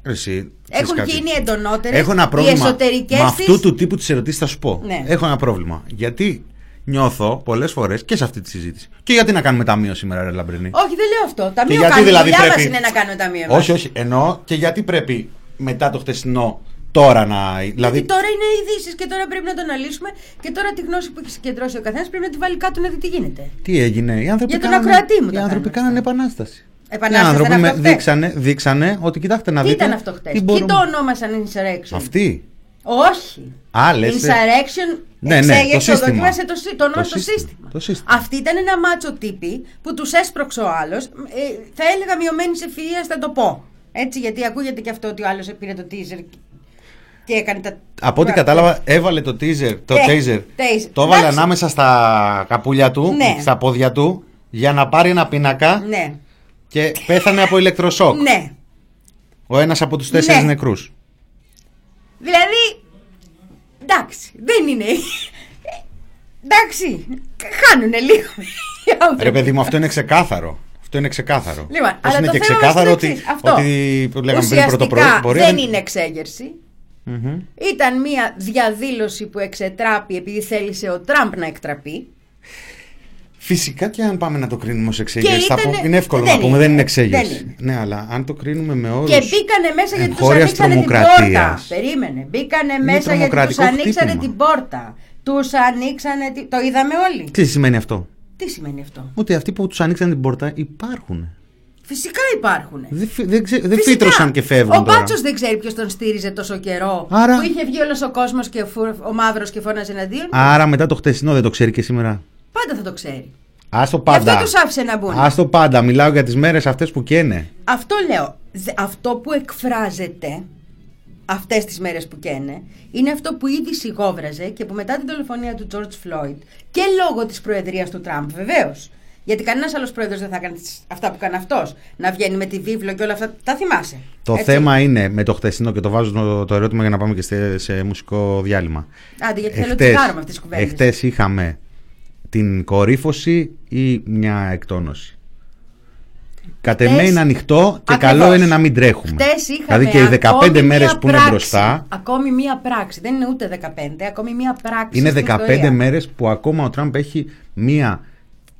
Εσύ. Έχουν ξέρεις κάτι. γίνει εντονότερες Έχω ένα οι πρόβλημα. εσωτερικές Με αυτού του τύπου τις ερωτήσεις θα σου πω. Ναι. Έχω ένα πρόβλημα. Γιατί νιώθω πολλές φορές και σε αυτή τη συζήτηση. Και γιατί να κάνουμε ταμείο σήμερα, Ρε Λαμπρινή; Όχι, δεν λέω αυτό. Και Ταμείο γιατί κάνουμε. δηλαδή δουλειά πρέπει- μας είναι να κάνουμε ταμείο. εμάς. Όχι, όχι. Εννοώ και γιατί πρέπει μετά το χτεσινό τώρα να. Δηλαδή. Γιατί τώρα είναι ειδήσεις και τώρα πρέπει να το αναλύσουμε και τώρα τη γνώση που έχει συγκεντρώσει ο καθένας πρέπει να τη βάλει κάτω να δει τι γίνεται. Τι έγινε, οι άνθρωποι Για τον κάνανε, ακροατή μου οι το άνθρωποι κάνω κάνανε αυτό. επανάσταση. Επανάσταση οι άνθρωποι ήταν με- αυτό χτες. δείξανε, δείξανε ότι κοιτάξτε να Τι δείτε. ήταν αυτό χτες; τι Τι μπορούμε- το ονόμασαν insurrection. Αυτή. Όχι. Α, λες, ε. Insurrection. Ναι, ναι, εξέγερση, το σύστημα. δοκίμασε το, σύ- το όνομα Το στο σύστημα. σύστημα. Το σύστημα. Αυτή ήταν ένα μάτσο τύπη που τους έσπρωξε ο άλλος. θα έλεγα μειωμένη ευφυία, θα το πω. Έτσι, γιατί ακούγεται και αυτό ότι ο άλλος πήρε το teaser και έκανε τα. Από ό,τι κατάλαβα, έβαλε το teaser, το Ε, taser. taser. Το έβαλε Εντάξει. ανάμεσα στα καπούλια του, Ναι. στα πόδια του, για να πάρει ένα πίνακα Ναι. Και πέθανε από ηλεκτροσόκ. Ναι. Ο ένας από τους τέσσερις Ναι. νεκρούς. Δηλαδή. Εντάξει, δεν είναι. Ε, Εντάξει, χάνουνε λίγο. οι άνθρωποι. Ρε παιδί μου, αυτό είναι ξεκάθαρο. Αυτό είναι ξεκάθαρο. Λοιπόν, Όπως αλλά είναι το και θέμα ξεκάθαρο είναι το ότι, εξής, αυτό. ότι που λέγαμε πριν Ουσιαστικά πρωτοπορία. δεν είναι εξέγερση. Μμμ. Ήταν μια διαδήλωση που εξετράπη επειδή θέλησε ο Τραμπ να εκτραπεί. Φυσικά και αν πάμε να το κρίνουμε ως εξέγερση. θα ήτανε- πω- είναι εύκολο δεν να πούμε, είναι. δεν είναι Δεν εξέγερση. είναι. Ναι, αλλά αν το κρίνουμε με όρου. Και μπήκανε μέσα γιατί τους εγχώριας ανοίξανε την τρομοκρατίας. πόρτα. Περίμενε. Μπήκανε μέσα γιατί τους τρομοκρατικό ανοίξανε χτύπημα. την πόρτα. Τους ανοίξανε. την- Το είδαμε όλοι. Τι σημαίνει αυτό; Τι σημαίνει αυτό; Ότι αυτοί που τους ανοίξαν την πόρτα υπάρχουν. Φυσικά υπάρχουν. Δεν, φυ- δεν, ξε- δεν Φυσικά. φύτρωσαν και φεύγουν Ο τώρα. Μπάτσο δεν ξέρει ποιος τον στήριζε τόσο καιρό. Άρα- Που είχε βγει όλος ο κόσμος και φου- ο μαύρος και φώναζε εναντίον. του. Άρα μετά το χτεσινό δεν το ξέρει και σήμερα. Πάντα θα το ξέρει. Άστο Γι' αυτό πάντα. τους άφησε να μπουν. Άστο πάντα. Μιλάω για τις μέρες αυτές που καίνε. Αυτό λέω. Δε- Αυτό που εκφράζεται αυτές τις μέρες που καίνε είναι αυτό που ήδη σιγόβραζε και που μετά την δολοφονία του George Floyd και λόγω της προεδρίας του Τραμπ, βεβαίως. Γιατί κανένας άλλος πρόεδρος δεν θα κάνει τις- αυτά που κάνει αυτός. Να βγαίνει με τη βίβλο και όλα αυτά. Τα θυμάσαι. Το Έτσι. θέμα είναι με το χτεσινό και το βάζω το, το ερώτημα για να πάμε και σε, σε μουσικό διάλειμμα. Άντε, γιατί θέλω Εχτες- τσιγάρο με αυτές τις κουβέντες. εχτες είχαμε την κορύφωση ή μια εκτόνωση. Κατ' εμέ Χτες- είναι ανοιχτό και Ακριβώς. καλό είναι να μην τρέχουμε. Χτες είχαμε δηλαδή και οι 15 ακόμη μέρες μία που είναι πράξη. μπροστά Ακόμη μία πράξη. Δεν είναι ούτε 15, ακόμη μία πράξη. είναι στην 15 ιστορία. μέρες που ακόμα ο Τραμπ έχει μία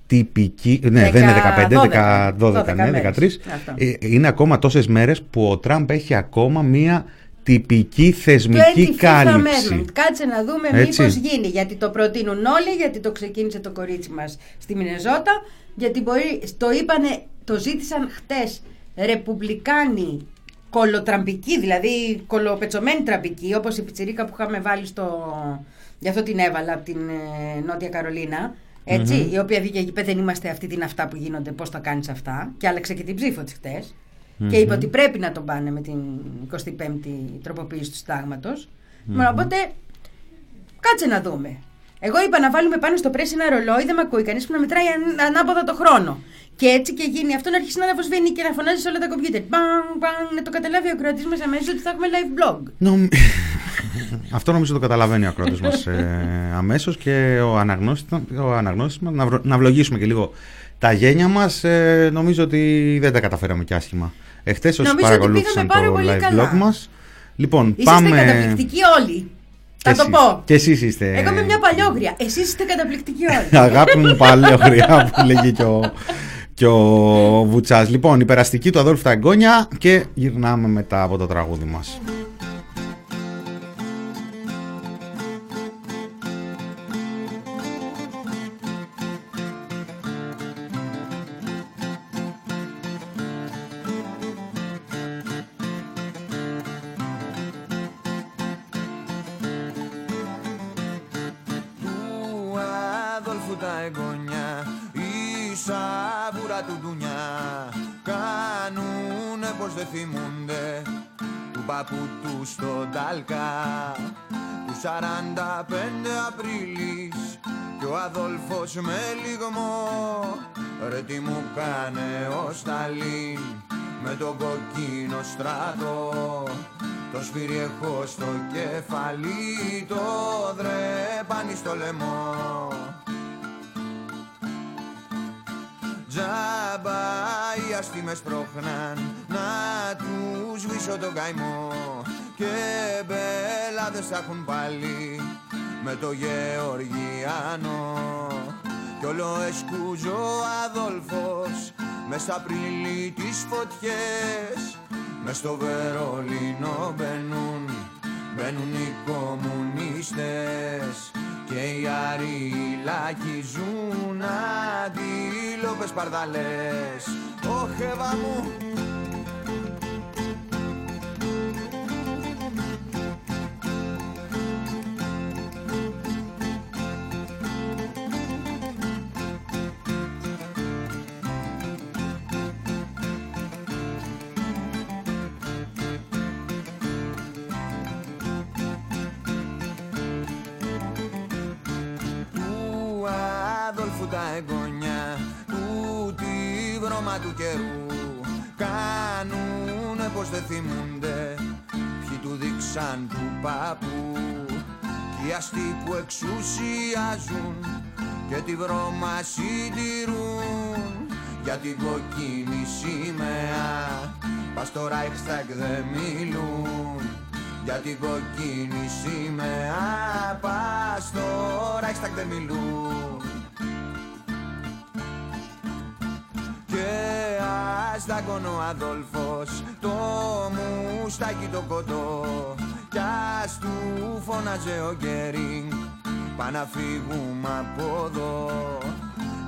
τυπική. Ναι, Δεκα- δεν είναι 15, 12, 12, 12 ναι, μέρες. 13. Αυτό. Ε, Είναι ακόμα τόσες μέρες που ο Τραμπ έχει ακόμα μία τυπική θεσμική 25th κάλυψη. Amendment. Κάτσε να δούμε Έτσι. μήπως γίνει. Γιατί το προτείνουν όλοι, γιατί το ξεκίνησε το κορίτσι μας στη Μινεζότα, γιατί μπορεί, το είπανε, το ζήτησαν χτες ρεπουμπλικάνοι κολοτραμπικοί, δηλαδή κολοπετσωμένοι τραμπικοί, όπως η πιτσιρίκα που είχαμε βάλει στο... Γι' αυτό την έβαλα από την ε, Νότια Καρολίνα. ετσι η οποία βγήκε και είπε δεν είμαστε αυτοί την αυτά που γίνονται, πώς τα κάνεις αυτά και άλλαξε και την ψήφο της χτες και είπε ότι πρέπει να τον πάνε με την 25η τροποποίηση του συντάγματος. Οπότε κάτσε να δούμε. Εγώ είπα να βάλουμε πάνω στο πρέσι ένα ρολόι, δεν με ακούει κανείς που να μετράει αν- ανάποδα το χρόνο. Και έτσι και γίνει αυτό να αρχίσει να αναβοσβήνει και να φωνάζει σε όλα τα κομπιούτερ. Μπαν, μπαν, να το καταλάβει ο κρατή μας αμέσως ότι θα έχουμε live blog. Νομ- Αυτό νομίζω το καταλαβαίνει ο ακρότης μας ε, αμέσως και ο αναγνώστης, ο αναγνώστης μας να, βρω- να βλογίσουμε και λίγο τα γένια μας ε, νομίζω ότι δεν τα καταφέραμε και άσχημα. Εχθές όσοι Νομίζω ότι παρακολούθησαν πήγαμε πάρα το πολύ live καλά. blog μας λοιπόν Είσαστε πάμε καταπληκτικοί όλοι. Θα Και το εσείς. πω. Και εσείς είστε Εγώ είμαι μια παλιόγρια. Εσείς είστε καταπληκτικοί όλοι. Αγάπη μου παλαιογριά που λέγει και ο, και ο Βουτσάς. Λοιπόν, η περαστική του Αδόλφου τα εγγόνια και γυρνάμε μετά από το τραγούδι μας. Αδόλφου τα εγγόνια η σαβούρα του ντουνιά. Κάνουνε πως δεν θυμούνται του παππού του στον Τάλκα του 45 Απρίλης και ο Αδόλφος με λιγμό. Ρε τι μου κάνε ο Σταλίν με τον κοκκίνο στράτο το σφύρι έχω στο κεφάλι το δρέπανι στο λαιμό Τζάμπα οι αστήμες πρόχναν να τους σβήσω τον καημό και μπελάδες θα έχουν πάλι με το Γεωργιάνο κι όλο εσκούζω ο Αδόλφος μες στα Απρίλη τις φωτιές. Μες στο Βερολίνο μπαίνουν Μπαίνουν οι κομμουνίστες και οι αριλάκοι ζουν αντίλοπες παρδαλές. Ωχ, Εύα μου, τα εγγόνια του τη βρώμα του καιρού κάνουνε πως δεν θυμούνται. Ποιοι του δείξαν του παππού κι οι αστεί που εξουσιάζουν και τη βρώμα συντηρούν. Για την κοκκίνη σημαία πας στο Reichstag δεν μιλούν. Για την κοκκίνη σημαία πας στο Reichstag δεν μιλούν ας δάκωνε ο Αδόλφος το μουστάκι το κοντό. Κι ας του φώναζε ο Γκέρινγκ πά να φύγουμε από εδώ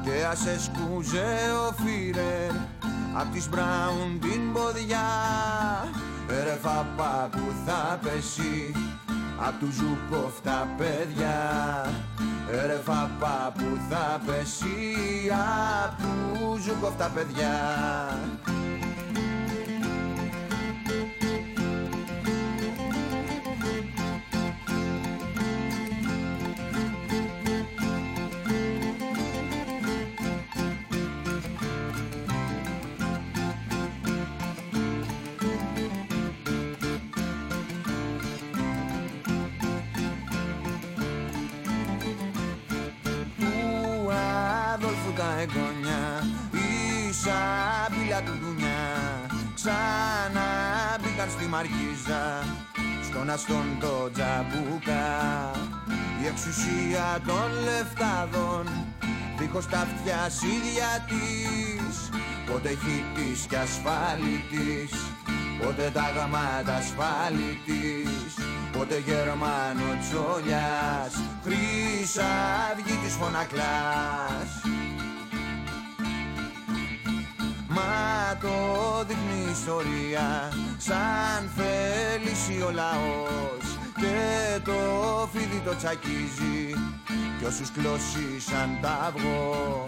Και ας εσκούζε ο Φίρερ απ' της Μπράουν την ποδιά. Ρε φαπά που θα πέσει απ' του Ζουκόφ τα παιδιά Ρε φαπά που θα πέσει απ' τους Ζουκόφ τα παιδιά εγγονιά Η σαμπίλα του δουνιά Ξανά μπήκαν στη Μαρκίζα Στον αστόν το τζαμπούκα. Η εξουσία των λεφτάδων Δίχως τα αυτιά ίδια της. Πότε χίτης κι ασφάλιτης Πότε τα γαμάτα ασφάλιτης. Πότε Γερμανο τσόλιας Χρυσαυγή της φωνακλάς Μα το δείχνει η ιστορία Σαν θέληση ο λαός. Και το φίδι το τσακίζει Κι όσους κλώσει σαν ταυγό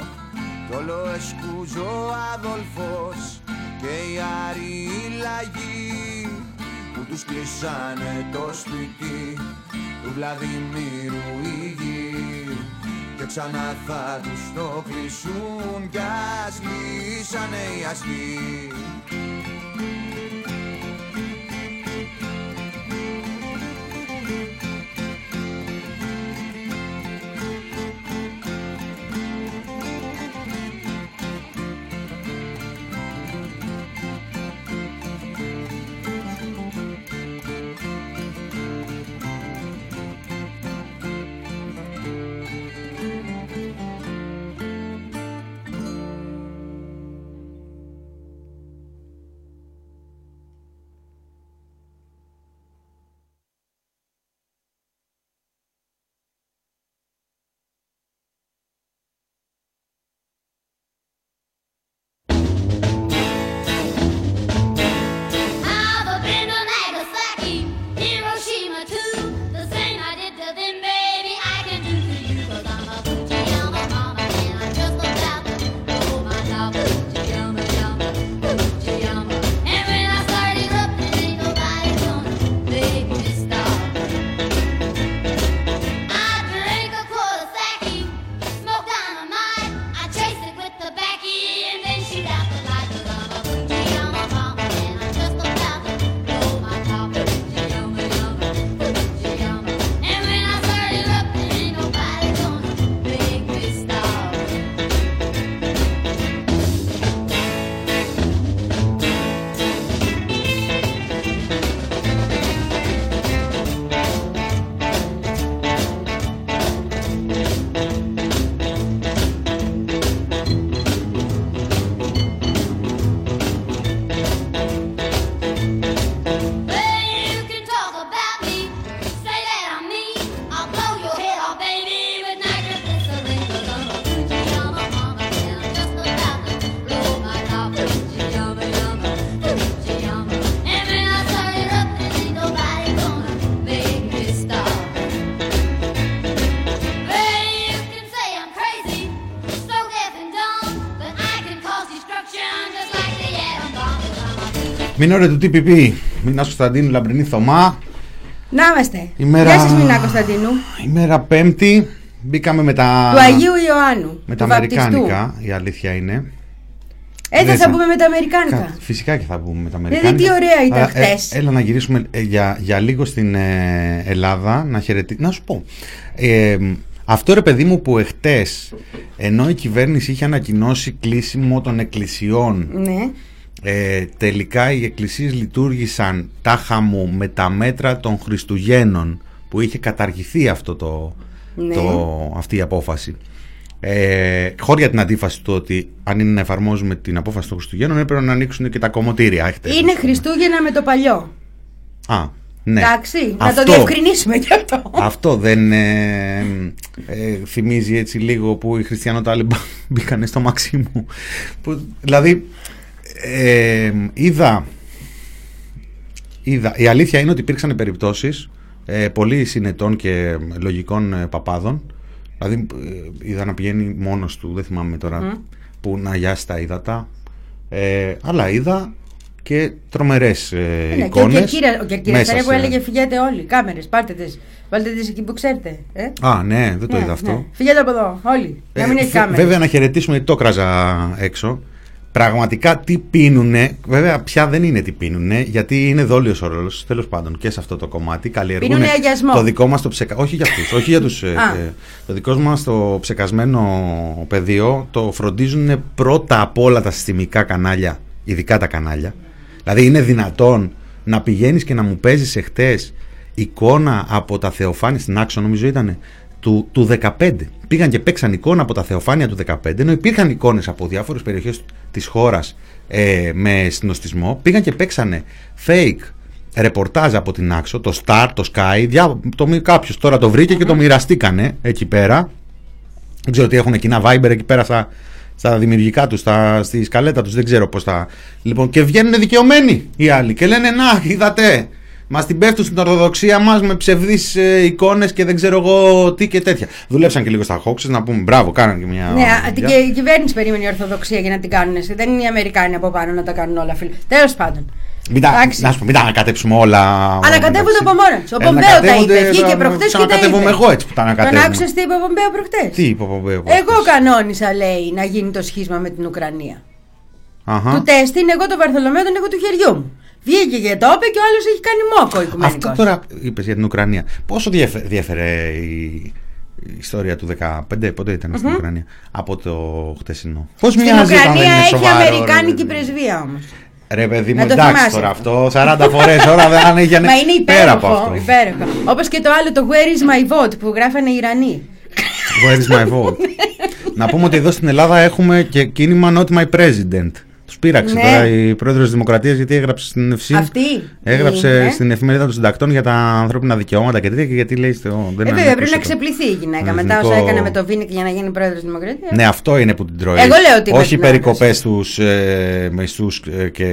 Κι όλο εσκούζω ο Αδολφός Και οι Άριοι λαγοί Που τους κλείσανε το σπίτι Του Βλαδιμίρου η γη και ξανά θα τους το κλείσουν κι ας λύσανε οι αστεί 'Cause I'm a Μην του TPP. Μινά Κωνσταντίνου Λαμπρινή Θωμά. Να είμαστε. Ημέρα... Γεια σας Μινά Κωνσταντίνου. Ημέρα Πέμπτη. Μπήκαμε με τα, Του Αγίου Ιωάννου. με του τα βαπτιστού. Αμερικάνικα, η αλήθεια είναι. Έτσι Δεν θα θα- πούμε με τα Αμερικάνικα. Κα- Φυσικά και θα πούμε με τα Δηλαδή, Αμερικάνικα. τι ωραία ήταν Αλλά, ε, χθες. έλα να γυρίσουμε ε, για, για λίγο στην ε, Ελλάδα να χαιρετήσουμε. Να σου πω. Ε, αυτό ρε παιδί μου που εχθές ενώ η κυβέρνηση είχε ανακοινώσει κλείσιμο των εκκλησιών Ναι. Ε, τελικά οι εκκλησίες λειτουργήσαν τάχα μου με τα μέτρα των Χριστουγέννων που είχε καταργηθεί αυτό το, Ναι. το, αυτή η απόφαση. Ε, χώρια την αντίφαση του ότι αν είναι να εφαρμόζουμε την απόφαση των Χριστουγέννων έπρεπε να ανοίξουν και τα κομμωτήρια. Έχετε, Είναι Χριστούγεννα με το παλιό. Α, ναι. Εντάξει, να Αυτό- το διευκρινίσουμε κι αυτό. Αυτό δεν ε, ε, θυμίζει έτσι λίγο που οι χριστιανοτάλοι μπήκαν στο Μαξίμου. Που, δηλαδή, ε, είδα, είδα, η αλήθεια είναι ότι υπήρξαν περιπτώσεις ε, πολύ συνετών και λογικών ε, παπάδων. Δηλαδή, ε, είδα να πηγαίνει μόνος του, δεν θυμάμαι τώρα που να γιάσει τα ύδατα. Ε, αλλά είδα και τρομερές ε, Ναι, και ο εικόνες. Κερκύρας- ο Κερκύρας μέσα που σε- έλεγε φυγέτε όλοι, κάμερες, πάρτε τις, βάλτε τις εκεί που ξέρετε. Ε; Α, ναι, δεν το Ναι, είδα αυτό. ναι. Φυγέτε από εδώ, όλοι, να Ε, μην έχει βε- κάμερες. Βέβαια να χαιρετήσουμε, το κράζα έξω. Πραγματικά τι πίνουνε. Βέβαια, πια δεν είναι τι πίνουνε, γιατί είναι δόλιος ο ρόλος. Τέλος πάντων και σε αυτό το κομμάτι. Καλλιεργούν Πίνουνε αγιασμό. το δικό μας το ψεκα... Όχι για αυτού, όχι για τους. Α. το δικό μας το ψεκασμένο πεδίο το φροντίζουν πρώτα απ' όλα τα συστημικά κανάλια, ειδικά τα κανάλια. Δηλαδή, είναι δυνατόν να πηγαίνεις και να μου παίζεις εχθές εικόνα από τα Θεοφάνη στην Άξο, νομίζω ήταν του, του 15. Πήγαν και παίξαν εικόνα από τα Θεοφάνεια του 15, ενώ υπήρχαν εικόνες από διάφορες περιοχές της χώρας ε, με συνοστισμό. Πήγαν και παίξανε fake ρεπορτάζ από την Άξο, το Star, το Sky. Διά, το, κάποιος τώρα το βρήκε και το μοιραστήκανε εκεί πέρα. Δεν ξέρω τι έχουν κοινά Viber εκεί πέρα στα, στα δημιουργικά τους, στη σκαλέτα τους. Δεν ξέρω πώς θα. Λοιπόν, και βγαίνουν δικαιωμένοι οι άλλοι και λένε Να, είδατε, Μα την πέφτουν στην Ορθοδοξία μας με ψευδείς ε, εικόνες και δεν ξέρω εγώ τι και τέτοια. Δουλέψαν και λίγο στα Χόξε να πούμε μπράβο, κάναν και μια. Ναι, α, δουλειά. και η κυβέρνηση περίμενε η Ορθοδοξία για να την κάνουν. εσύ. Δεν είναι οι Αμερικάνοι από πάνω να τα κάνουν όλα, φίλε. Τέλος πάντων. Μην τα, Εντάξει. να σου πω, μην τα ανακατέψουμε όλα. Ανακατεύονται εντάξει. από μόνα τους. Ο Ε, Πομπέο τα ανακατεύονται, είπε. Βγήκε θα- προχτές τους και τα είπε. ανακατεύομαι εγώ έτσι που τα Τον ανακατεύουμε. άκουσες τι είπε ο Πομπέο προχτές; Τι είπε ο Πομπέο Εγώ προχτές; κανόνισα, λέει, να γίνει το σχίσμα με την Ουκρανία. Αχα. Του τεστ είναι εγώ το Βαρθολομέο, τον έχω του χεριού μου. Βγήκε και το είπε και ο άλλος έχει κάνει μόκο οικουμενικός. Αυτό τώρα είπες για την Ουκρανία. Πόσο διέφε- διέφερε η, η ιστορία του 15, πότε ήταν στην Ουκρανία, από το χτεσινό; Πώς Στην μοιάζει όταν δεν Ουκρανία είναι έχει σοβαρό, ρε Αμερικάνικη παιδί. πρεσβεία όμως. Ρε παιδί μου, Να το εντάξει θυμάσαι τώρα αυτό. αυτό. 40 φορές ώρα δεν αν είχε Μα είναι πέρα από υπέροχο. αυτό. υπέροχο. Όπως και το άλλο, το Where is my vote που γράφανε οι Ιρανοί. Where is my vote. Να πούμε ότι εδώ στην Ελλάδα έχουμε και κίνημα Not my president. Τους πείραξε Ναι. τώρα η πρόεδρος της Δημοκρατίας γιατί έγραψε στην Ευσύ. Αυτή. Έγραψε Είναι. στην εφημερίδα των συντακτών για τα ανθρώπινα δικαιώματα και τέτοια και γιατί λέει στο. Δεν Ε, είναι βέβαια, πρέπει να ανέκρουστο. ξεπληθεί η γυναίκα. Τον Μετά όσα εθνικό- έκανε με το Βίνικ για να γίνει πρόεδρος της Δημοκρατίας. Ναι, αυτό είναι που την τρώει. Εγώ λέω ότι Όχι οι πρέπει να περικοπέ στους ε, μισθού και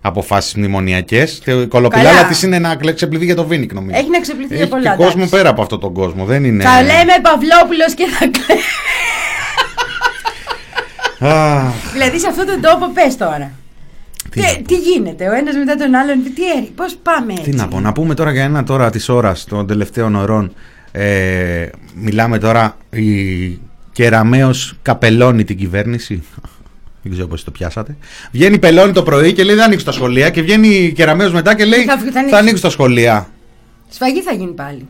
αποφάσεις μνημονιακές. Η κολοπηλάλα Καλά. της είναι να κλε- ξεπληθεί για το Βίνικ, νομίζω. Έχει να ξεπληθεί για Έχει πολλά. και κόσμο εντάξει. πέρα από αυτόν τον κόσμο. Δεν είναι. Θα λέμε Παυλόπουλος και θα κλαίμε. Αχ, δηλαδή σε αυτόν τον τόπο πες τώρα. Τι Τι, να πω. τι γίνεται, ο ένας μετά τον άλλον, τι, τι, πώς πάμε έτσι. Τι να πω, να πούμε τώρα για ένα τώρα της ώρας των τελευταίων ωρών. Ε, μιλάμε τώρα η Κεραμέως καπελώνει την κυβέρνηση. Δεν ξέρω πώς το πιάσατε. Βγαίνει πελώνει το πρωί και λέει δεν ανοίξω τα σχολεία και βγαίνει η Κεραμέως μετά και λέει Θα- θα, θα ανοίξω. ανοίξω τα σχολεία. Σφαγή θα γίνει πάλι.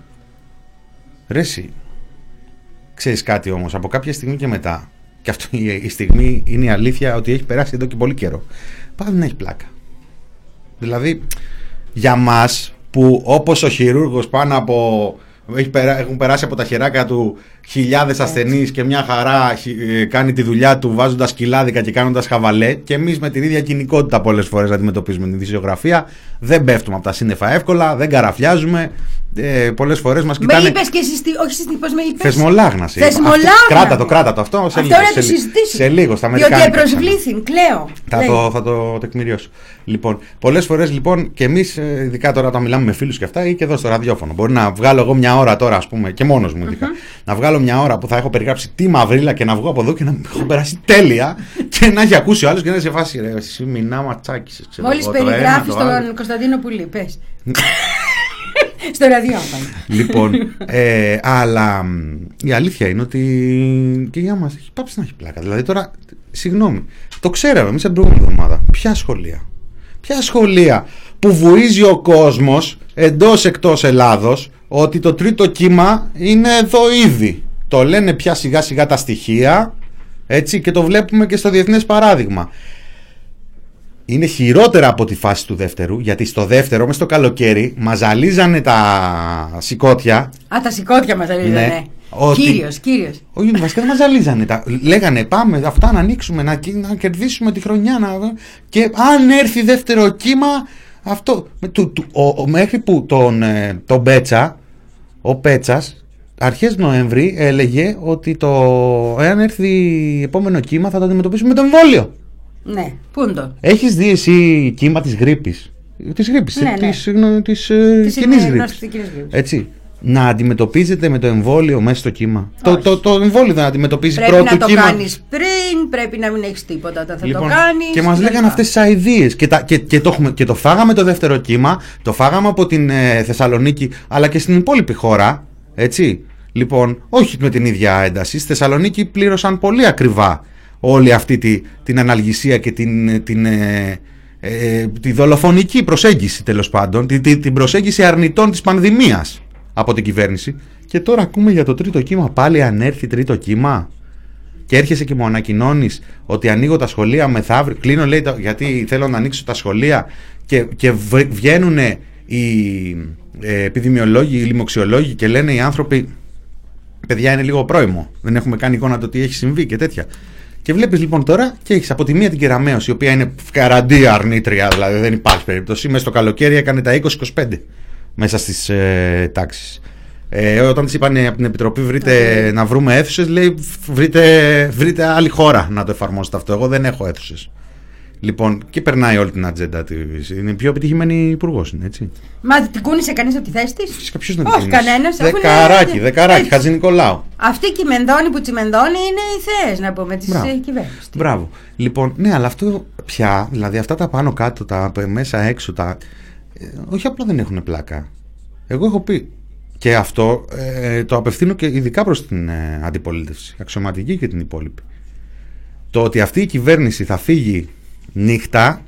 Ρε εσύ, ξέρεις κάτι όμως, από κάποια στιγμή και μετά, και αυτό η, η στιγμή είναι η αλήθεια ότι έχει περάσει εδώ και πολύ καιρό, πάλι να έχει πλάκα. Δηλαδή, για μας που όπως ο χειρούργος πάνω από... Έχει περά- έχουν περάσει από τα χεράκια του χιλιάδες ασθενείς και μια χαρά χι- ε, κάνει τη δουλειά του βάζοντας κοιλάδικα και κάνοντας χαβαλέ και εμείς με την ίδια κοινικότητα πολλές φορές αντιμετωπίζουμε την δυσιογραφία δεν πέφτουμε από τα σύννεφα εύκολα, δεν καραφιάζουμε ε, πολλές φορές μας Με κοιτάνε είπες και εσύ, τι- όχι εσύ, πώς με είπες; Θεσμολάγναση. Θεσμολάγναση. Αυτό- Κράτα το, κράτα το. Αυτό σε Αυτό λίγο. να σε, το λι- συζητήσουμε. σε λίγο, στα Διότι Αμερικάνικα. ξανά. επροσβλήθην, κλαίω. Θα Λέει. το, θα το τεκμηριώσω. Λοιπόν, πολλές φορές λοιπόν και εμείς, ειδικά τώρα όταν μιλάμε με φίλους και αυτά, ή και εδώ στο ραδιόφωνο, μπορεί να βγάλω εγώ μια ώρα τώρα, ας πούμε, και μόνος μου ειδικα να βγάλω μια ώρα που θα έχω περιγράψει τι μαυρίλα και να βγω από εδώ και να έχω περάσει τέλεια και να έχει ακούσει ο άλλος και να είναι σε φάση ρε, εσύ μηνά ματσάκησε. Μόλις περιγράφεις τον Κωνσταντίνο Πουλή, πες. Στο ραδιόφωνο. Λοιπόν, ε, αλλά μ, η αλήθεια είναι ότι και για μας έχει πάψει να έχει πλάκα. Δηλαδή τώρα, συγγνώμη, το ξέραμε εμείς την προηγούμενη εβδομάδα. Ποια σχολεία; Ποια σχολεία που βουίζει ο κόσμος εντός εκτός Ελλάδος ότι το τρίτο κύμα είναι εδώ ήδη; Το λένε πια σιγά σιγά τα στοιχεία έτσι και το βλέπουμε και στο διεθνές παράδειγμα. Είναι χειρότερα από τη φάση του δεύτερου, γιατί στο δεύτερο, μες στο καλοκαίρι, μαζαλίζανε τα σηκώτια. Α, τα σηκώτια μα αλήθεια, Ναι. ναι. Ότι- Κύριος, κύριος. Όχι, βασικά δεν μαζαλίζανε. Τα... Λέγανε πάμε αυτά να ανοίξουμε, να, κοι- να κερδίσουμε τη χρονιά. Να... Και αν έρθει δεύτερο κύμα, αυτό. με- Του, του, ο, ο- μέχρι που τον, ε, τον Πέτσα, ο Πέτσας, αρχές Νοέμβρη έλεγε ότι το, εάν έρθει επόμενο κύμα θα το αντιμετωπίσουμε με το εμβόλιο. Ναι, πού είναι το; Έχεις δει εσύ κύμα της γρήπης; Της γρήπης, Ναι, ναι. της, γνω- της, ε, Της κοινής είναι γρήπης. γνωστή κοινής γρήπης. Έτσι. Να αντιμετωπίζετε με το εμβόλιο μέσα στο κύμα. Το, Όχι. το, το εμβόλιο δεν αντιμετωπίζει Πρέπει πρώτο να το κύμα. κάνεις πριν, πρέπει να μην έχεις τίποτα όταν θα Λοιπόν, το κάνεις. και μας λέγανε αυτές τις αειδίε. Και, τα- και, και, το, έχουμε- και το φάγαμε το δεύτερο κύμα, το φάγαμε από την ε, Θεσσαλονίκη, αλλά και στην υπόλοιπη χώρα. Έτσι. Λοιπόν, όχι με την ίδια ένταση. Στη Θεσσαλονίκη πλήρωσαν πολύ ακριβά όλη αυτή τη, την αναλγησία και την, την, ε, ε, τη δολοφονική προσέγγιση τέλος πάντων, τη, τη- την προσέγγιση αρνητών της πανδημίας από την κυβέρνηση. Και τώρα ακούμε για το τρίτο κύμα, πάλι αν έρθει τρίτο κύμα. Και έρχεσαι και μου ανακοινώνεις ότι ανοίγω τα σχολεία μεθαύριο. Κλείνω, λέει, τα- γιατί θέλω να ανοίξω τα σχολεία και, και βγαίνουν οι ε, επιδημιολόγοι, οι λοιμοξιολόγοι και λένε οι άνθρωποι παιδιά είναι λίγο πρόημο. Δεν έχουμε κάνει εικόνα το τι έχει συμβεί και τέτοια. Και βλέπεις λοιπόν τώρα και έχεις από τη μία την Κεραμέως, η οποία είναι καραντία αρνήτρια, δηλαδή δεν υπάρχει περίπτωση. Μέσα στο καλοκαίρι έκανε τα 20-25 μέσα στις ε, τάξεις. Ε, όταν της είπαν από την Επιτροπή βρείτε, να βρούμε αίθουσες, λέει βρείτε, βρείτε άλλη χώρα να το εφαρμόσετε αυτό. Εγώ δεν έχω αίθουσες. Λοιπόν, και περνάει όλη την ατζέντα της. Είναι η πιο επιτυχημένη υπουργός, είναι έτσι. Μα την κούνησε κανείς από τη θέση της; Φυσικά ποιος να Όχι την κανένας. Δεκαράκι, δεκαράκι, Χατζη Νικολάου. Αυτή η κυμενδόνη που τσιμενδόνη είναι οι θεέ, να πούμε, της Μπράβο. κυβέρνησης. Μπράβο. Λοιπόν, ναι, αλλά αυτό πια, δηλαδή αυτά τα πάνω κάτω, τα π- μέσα έξω, τα. ε, όχι απλά δεν έχουν πλάκα. Εγώ έχω πει. Και αυτό ε, το απευθύνω και ειδικά προς την ε, αντιπολίτευση, αξιωματική και την υπόλοιπη. Το ότι αυτή η κυβέρνηση θα φύγει νύχτα,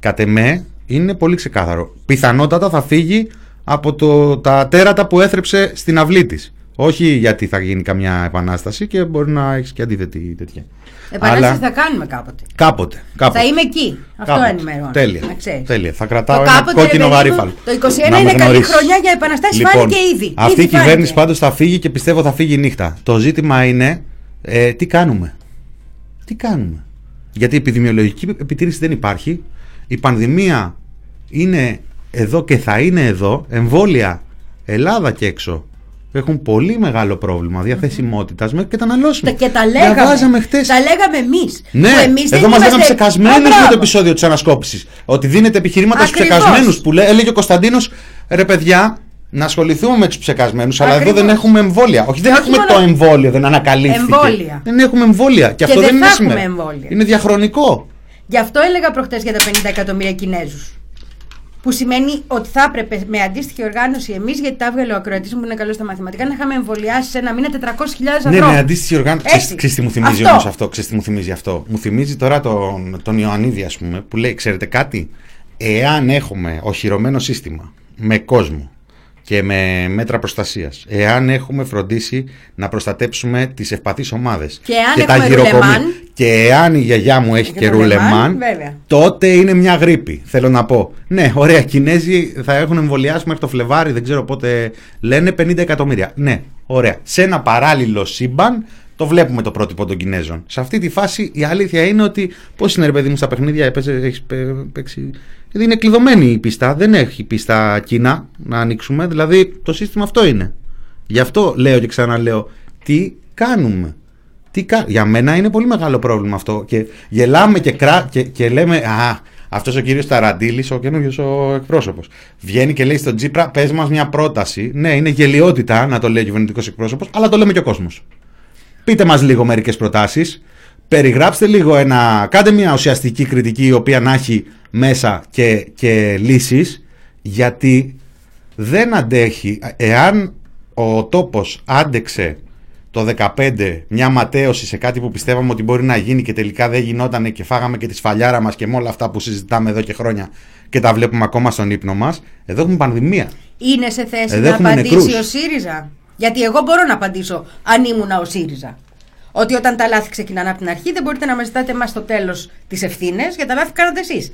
κατ' εμέ, είναι πολύ ξεκάθαρο. Πιθανότατα θα φύγει από το, τα τέρατα που έθρεψε στην αυλή της. Όχι γιατί θα γίνει καμιά επανάσταση και μπορεί να έχεις και αντίθετη τέτοια. Επανάσταση Αλλά- θα κάνουμε κάποτε. Κάποτε. κάποτε. Θα είμαι εκεί. Αυτό Κάποτε. ενημερώνω. Τέλεια. Να ξέρεις. Τέλεια. Θα Το κρατάω ένα κάποτε, κόκκινο ρε παιδί μου, γαρίφαλο. Το 21 Να είναι με καλή γνωρίσεις. χρονιά για επαναστάσεις. Λοιπόν, φάνηκε ήδη. Αυτή Ήδη η κυβέρνηση φάνηκε. πάντως θα φύγει και πιστεύω θα φύγει νύχτα. Το ζήτημα είναι ε, τι κάνουμε; Τι κάνουμε; Γιατί η επιδημιολογική επιτήρηση δεν υπάρχει. Η πανδημία είναι εδώ και θα είναι εδώ. Εμβόλια Ελλάδα και έξω έχουν πολύ μεγάλο πρόβλημα διαθεσιμότητας με καταναλώσιμο. Τα- Και τα λέγαμε. Διαβάζαμε χθε. Τα λέγαμε εμείς. Ναι, εδώ μας λέγανε ψεκασμένου με το επεισόδιο της ανασκόπησης. Ότι δίνεται επιχειρήματα στους Ακριβώς. ψεκασμένου που λέ, έλεγε ο Κωνσταντίνος, ρε παιδιά, να ασχοληθούμε με τους ψεκασμένους, αλλά εδώ Ακριβώς. δεν έχουμε εμβόλια. Όχι, δεν Και έχουμε όχι το μόνο- εμβόλιο, δεν ανακαλύφθηκε. Εμβόλια. Δεν έχουμε εμβόλια. Και, Και αυτό δεν δεν είναι θα σήμερα. έχουμε εμβόλια. Είναι διαχρονικό. Γι' αυτό έλεγα προχτές για τα 50 εκατομμύρια Κινέζους. Που σημαίνει ότι θα έπρεπε με αντίστοιχη οργάνωση εμείς, γιατί τα έβγαλε ο ακροατής μου που είναι καλός στα μαθηματικά, να είχαμε εμβολιάσει σε ένα μήνα 400.000 ανθρώπου. Ναι, με αντίστοιχη οργάνωση. Έτσι. Ξέρεις τι μου θυμίζει Αυτό. όμως αυτό. Ξέρεις τι μου θυμίζει αυτό. Μου θυμίζει τώρα τον, τον Ιωαννίδη, ας πούμε, που λέει: Ξέρετε κάτι, εάν έχουμε οχυρωμένο σύστημα με κόσμο και με μέτρα προστασίας, εάν έχουμε φροντίσει να προστατέψουμε τις ευπαθείς ομάδες Και εάν έχουμε ρουλεμάν. και εάν η γιαγιά μου έχει Και και, το ρουλεμάν, ρουλεμάν, βέβαια. τότε είναι μια γρήπη. Θέλω να πω. Ναι, ωραία, Κινέζοι θα έχουν εμβολιάσει μέχρι το Φλεβάρι, δεν ξέρω πότε λένε 50 εκατομμύρια. Ναι, ωραία. Σε ένα παράλληλο σύμπαν το βλέπουμε το πρότυπο των Κινέζων. Σε αυτή τη φάση η αλήθεια είναι ότι πώς είναι ρε παιδί μου στα παιχνίδια, έπαιζε, έχεις παι- παίξει. Γιατί είναι κλειδωμένη η πίστα. Δεν έχει πίστα Κίνα να ανοίξουμε. Δηλαδή το σύστημα αυτό είναι. Γι' αυτό λέω και ξαναλέω, τι κάνουμε; Τι κα... Για μένα είναι πολύ μεγάλο πρόβλημα αυτό. Και γελάμε και, κρά... και, και λέμε, Α, αυτός ο κύριος Ταραντήλη, ο καινούριο ο εκπρόσωπος. Βγαίνει και λέει στον Τζίπρα, πες μας μια πρόταση. Ναι, είναι γελιότητα να το λέει ο κυβερνητικός εκπρόσωπος, αλλά το λέμε και ο κόσμος. Πείτε μας λίγο μερικές προτάσεις. Περιγράψτε λίγο ένα. Κάντε μια ουσιαστική κριτική η οποία να έχει μέσα και, και λύσεις. Γιατί δεν αντέχει. Εάν ο τόπος άντεξε το 15 μια ματέωση σε κάτι που πιστεύαμε ότι μπορεί να γίνει και τελικά δεν γινόταν και φάγαμε και τη σφαλιάρα μας και με όλα αυτά που συζητάμε εδώ και χρόνια και τα βλέπουμε ακόμα στον ύπνο μας, εδώ έχουμε πανδημία. Είναι σε θέση Εδώ να έχουμε απαντήσει νεκρούς. ο ΣΥΡΙΖΑ; Γιατί εγώ μπορώ να απαντήσω αν ήμουν ο ΣΥΡΙΖΑ. Ότι όταν τα λάθη ξεκινάνε από την αρχή, δεν μπορείτε να με ζητάτε εμάς στο τέλος τις ευθύνες για τα λάθη που κάνατε εσείς.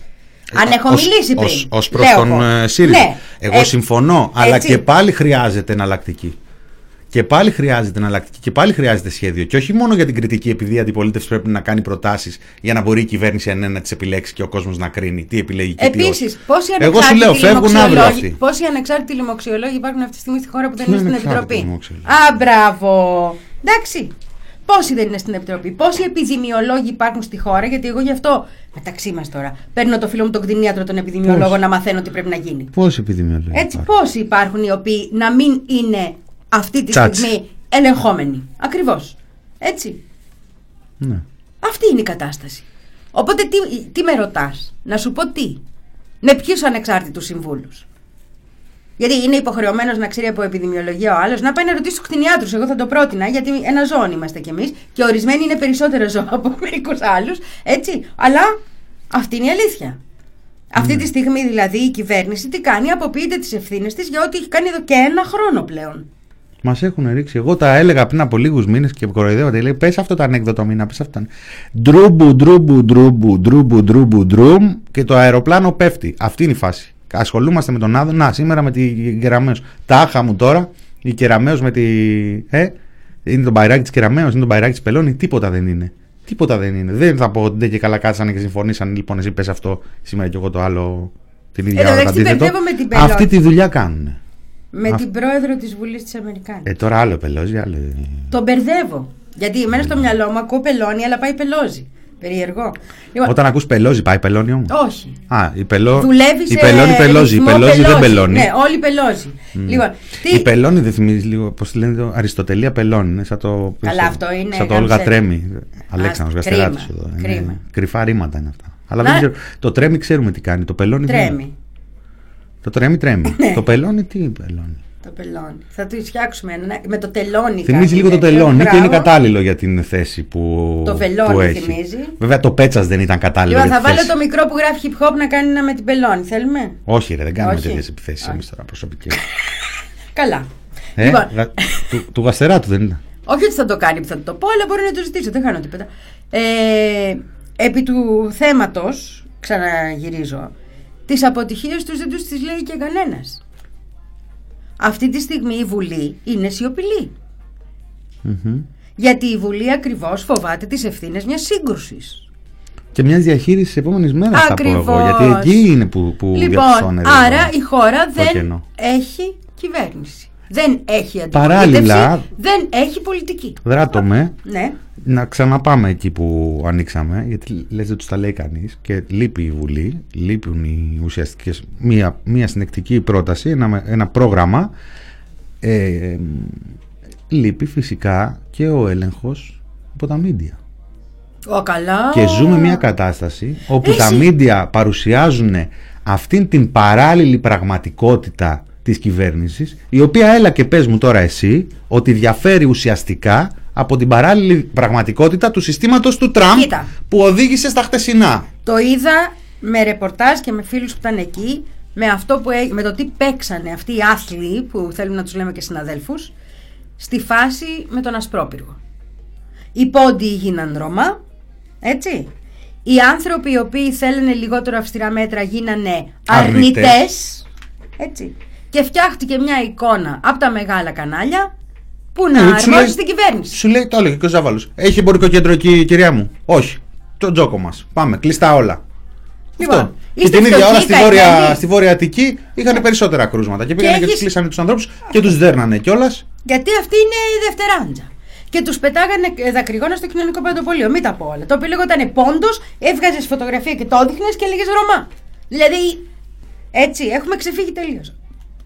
Αν έχω Ως- μιλήσει πριν. ως- ως προς λέω τον εγώ. ε, ΣΥΡΙΖΑ. Ναι. Εγώ Ε, συμφωνώ, αλλά έτσι. και πάλι χρειάζεται εναλλακτική. Και πάλι χρειάζεται εναλλακτική και πάλι χρειάζεται σχέδιο. Και όχι μόνο για την κριτική, επειδή η αντιπολίτευση πρέπει να κάνει προτάσεις για να μπορεί η κυβέρνηση αν είναι να τις επιλέξει και ο κόσμος να κρίνει τι επιλέγει και τι όχι. Επίσης, πόσοι Εγώ σου λέω, ανεξάρτητοι φεύγουν αύριο λοιμοξιολόγοι- αυτοί. Πόσοι ανεξάρτητοι λοιμοξιολόγοι υπάρχουν αυτή τη στιγμή στη χώρα που δεν Ποιοι είναι στην ανεξάρτητοι Επιτροπή; λοιμοξιολόγοι; Α, μπράβο. Εντάξει. Πόσοι δεν είναι στην Επιτροπή, πόσοι επιδημιολόγοι υπάρχουν στη χώρα, γιατί εγώ γι' αυτό μεταξύ μας τώρα παίρνω το φίλο μου τον κτηνίατρο, τον επιδημιολόγο, Πόσοι; να μαθαίνω τι πρέπει να γίνει. Πόσοι επιδημιολόγοι. Έτσι, υπάρχουν; πόσοι υπάρχουν οι οποίοι να μην είναι αυτή τη Τσάτσι. στιγμή ελεγχόμενοι. Ακριβώς. Έτσι. Ναι. Αυτή είναι η κατάσταση. Οπότε τι, τι με ρωτάς, να σου πω τι. Με ποιους ανεξάρτητους συμβούλους; Γιατί είναι υποχρεωμένος να ξέρει από επιδημιολογία ο άλλος, να πάει να ρωτήσει τους κτηνιάτρους. Εγώ θα το πρότεινα, γιατί ένα ζώο είμαστε κι εμείς και ορισμένοι είναι περισσότερο ζώα από μερικούς άλλους. Έτσι. Αλλά αυτή είναι η αλήθεια. Αυτή τη στιγμή δηλαδή η κυβέρνηση τι κάνει, αποποιείται τις ευθύνες της για ό,τι έχει κάνει εδώ και ένα χρόνο πλέον. Μας έχουν ρίξει. Εγώ τα έλεγα πριν από λίγους μήνες και κοροϊδεύονται. Λέει, πες αυτό το ανέκδοτο μήνα, πες αυτό. Ντρούμπου, ντρούμπου, ντρούμπου, ντρούμπου, ντρούμπου, ντρούμ και το αεροπλάνο πέφτει. Αυτή είναι η φάση. Ασχολούμαστε με τον Άδο. Να, σήμερα με την Κεραμαίο. Τάχα μου τώρα, η Κεραμαίο με τη. Ε, είναι το μπαϊράκι της Κεραμαίο, είναι το μπαϊράκι της Πελώνη. Τίποτα δεν είναι. Τίποτα δεν είναι. Δεν θα πω ότι δεν και καλά κάτσανε και συμφωνήσαν. Λοιπόν, εσύ πες αυτό σήμερα και εγώ το άλλο. Την ίδια Εν τω ώρα. το μεταξύ, αντίθετο. μπερδεύω με την Πελώνη. Αυτή τη δουλειά κάνουν. Με την πρόεδρο της Βουλής της Αμερικάνη. Ε, τώρα άλλο πελώζει, άλλο. Τον μπερδεύω. Γιατί εμένα στο μυαλό μου ακούω πελώνει, αλλά πάει πελώζει. Περίεργο. Λοιπόν, Όταν ακούς πελώζει, πάει πελώνει όμως. Όχι. Α, η πελό... Δουλεύεις η σε πελώνει πελώζει, η ρυθμό πελώζει δεν πελώζει. πελώνει. Ναι, όλοι πελώζει. Λοιπόν, τι... Η πελώνη δεν θυμίζει λίγο, πώς τη λένε, το Αριστοτελεία πελώνη. Είναι σαν το, Καλά, σαν- αυτό είναι σαν το Όλγα γάμισε. Τρέμι. Αλέξανδρος, κρίμα, Γαστεράτος εδώ. Είναι κρίμα. κρυφά ρήματα είναι αυτά. Αλλά Να- δεν ξέρω, το τρέμι ξέρουμε τι κάνει, το πελώνει δεν είναι. Τρέμει. Το τρέμι τρέμει. Ναι. Το πελώνει τι πελώνει. Το πελώνει. Θα του φτιάξουμε ένα, με το τελώνι. Θυμίζει κάτι λίγο το τέτοιο. τελώνι και είναι Μπράβο. κατάλληλο για την θέση που, Το βελόνι που έχει. θυμίζει. Βέβαια το πέτσας δεν ήταν κατάλληλο Λοιπόν, για θα τη βάλω θέση. το μικρό που γράφει hip hop να κάνει ένα με την πελώνη. Θέλουμε; Όχι ρε, δεν κάνουμε Όχι. τέτοιες επιθέσεις Όχι. εμείς τώρα προσωπική. Καλά. Ε, Λοιπόν, γα- του, του Γαστεράτου δεν είναι. όχι ότι θα το κάνει που θα το πω, αλλά μπορεί να το ζητήσω. Δεν χάνω τίποτα. Ε, επί του θέματος, ξαναγυρίζω, τις αποτυχίες τους δεν τους τις λέει και κανένας. Αυτή τη στιγμή η Βουλή είναι σιωπηλή. Μμμ. Γιατί η Βουλή ακριβώς φοβάται τις ευθύνες μιας σύγκρουσης. Και μιας διαχείρισης της επόμενης μέρας θα πω εγώ. Ακριβώς. Γιατί εκεί είναι που, που Λοιπόν, διαπιστώνεται άρα το- η χώρα το δεν κενό. έχει κυβέρνηση. Δεν έχει αντιπολίτευση. Παράλληλα- Δεν έχει πολιτική. Δράτω με Ναι. να ξαναπάμε εκεί που ανοίξαμε, γιατί λες δεν τους τα λέει κανείς και λείπει η Βουλή, λείπουν οι ουσιαστικές. Μία, μία συνεκτική πρόταση, ένα, ένα πρόγραμμα. Ε, ε, λείπει φυσικά και ο έλεγχος από τα μίντια. Ο καλά. Και ζούμε μια κατάσταση όπου Εσύ. τα μίντια παρουσιάζουν αυτήν την παράλληλη πραγματικότητα της κυβέρνησης η οποία έλα και πες μου τώρα εσύ ότι διαφέρει ουσιαστικά από την παράλληλη πραγματικότητα του συστήματος του Τραμπ Κοίτα. που οδήγησε στα χτεσινά. Το είδα με ρεπορτάζ και με φίλους που ήταν εκεί με, αυτό που, έ- με το τι παίξανε αυτοί οι άθλοι που θέλουμε να τους λέμε και συναδέλφους στη φάση με τον Ασπρόπυργο. Οι πόντιοι γίναν Ρωμά, έτσι. Οι άνθρωποι οι οποίοι θέλανε λιγότερο αυστηρά μέτρα γίνανε Αρνητές. αρνητές, έτσι. Και φτιάχτηκε μια εικόνα από τα μεγάλα κανάλια που να Ναι, σου αρμόζει λέει- στην κυβέρνηση. Σου λέει το έλεγε και ο Ζάβαλος. Έχει εμπορικό κέντρο εκεί η κυρία μου; Όχι. Το τζόκο μας. Πάμε. Κλειστά όλα. Λοιπόν, Αυτό. Και είστε την ίδια φτωχοί, ώρα στη καημένοι. βόρεια, στη βόρεια Αττική είχαν περισσότερα κρούσματα. Και πήγανε και, έχεις- τους κλείσανε τους ανθρώπους και τους δέρνανε κιόλας. Γιατί αυτή είναι η δευτεράντζα. Και τους πετάγανε ε, δακρυγόνα στο κοινωνικό παντοπολείο. Μην τα πω όλα. Το οποίο λεγόταν πόντος, έβγαζες φωτογραφία και το έδειχνες και έλεγες Ρωμά. Δηλαδή, έτσι, έχουμε ξεφύγει τελείως.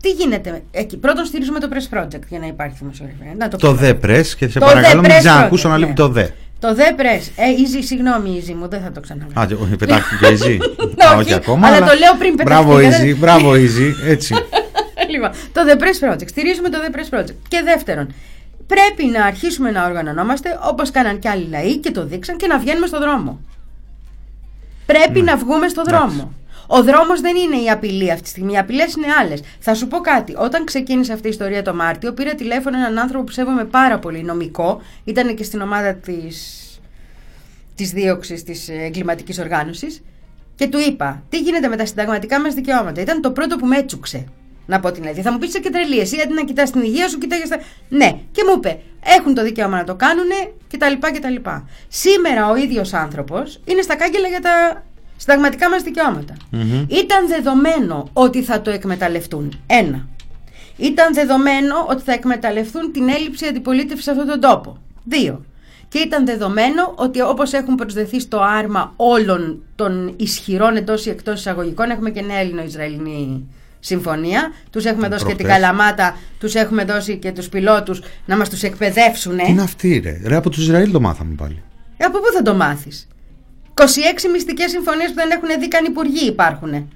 Τι γίνεται εκεί. Πρώτον, στηρίζουμε το Press Project για να υπάρχει δημοσιογραφία. Να το, Το πω. δε πρες και σε Το παρακαλώ The μην Press ξανακούσω Project, να ναι. λείπει το δε. Το The Press. Ε, easy, συγγνώμη, easy μου, δεν θα το ξαναλέω. Α, και- όχι, πετάχτηκε η Easy. Ναι, Α, όχι, όχι ακόμα. αλλά το λέω πριν Μπράβο πεταχτεί, Easy, μπράβο Easy. Έτσι. λοιπόν, το The Press Project. Στηρίζουμε το The Press Project. Και δεύτερον, πρέπει να αρχίσουμε να οργανωνόμαστε όπως κάναν και άλλοι λαοί και το δείξαν και να βγαίνουμε στο δρόμο. Πρέπει να βγούμε στο δρόμο. Ο δρόμος δεν είναι η απειλή αυτή τη στιγμή. Οι απειλές είναι άλλες. Θα σου πω κάτι. Όταν ξεκίνησε αυτή η ιστορία το Μάρτιο, πήρα τηλέφωνο έναν άνθρωπο που σέβομαι πάρα πολύ, νομικό. Ήταν και στην ομάδα της της δίωξης της εγκληματικής οργάνωσης και του είπα τι γίνεται με τα συνταγματικά μας δικαιώματα; Ήταν το πρώτο που με έτσουξε. Να πω την αλήθεια. Θα μου πεις είσαι και τρελή. Εσύ αντί να κοιτάς την υγεία σου, κοιτάγε τα. Ναι. Και μου είπε, έχουν το δικαίωμα να το κάνουν κτλ. κτλ. Σήμερα ο ίδιος άνθρωπος είναι στα κάγκελα για τα συνταγματικά μας δικαιώματα. Ήταν δεδομένο ότι θα το εκμεταλλευτούν. Ένα. Ήταν δεδομένο ότι θα εκμεταλλευτούν την έλλειψη αντιπολίτευσης σε αυτόν τον τόπο. Δύο. Και ήταν δεδομένο ότι όπως έχουν προσδεθεί στο άρμα όλων των ισχυρών εντός ή εκτός εισαγωγικών, έχουμε και νέα Ελληνο-Ισραηλινή συμφωνία. Τους έχουμε δώσει και την Προχθές. Καλαμάτα, τους έχουμε δώσει και τους πιλότους να μας τους εκπαιδεύσουν. Τι είναι αυτή ρε; Ρε από τους Ισραήλ το μάθαμε πάλι. Ε, Από πού θα το μάθεις; 26 μυστικές συμφωνίες που δεν έχουν δει καν υπουργοί υπάρχουν.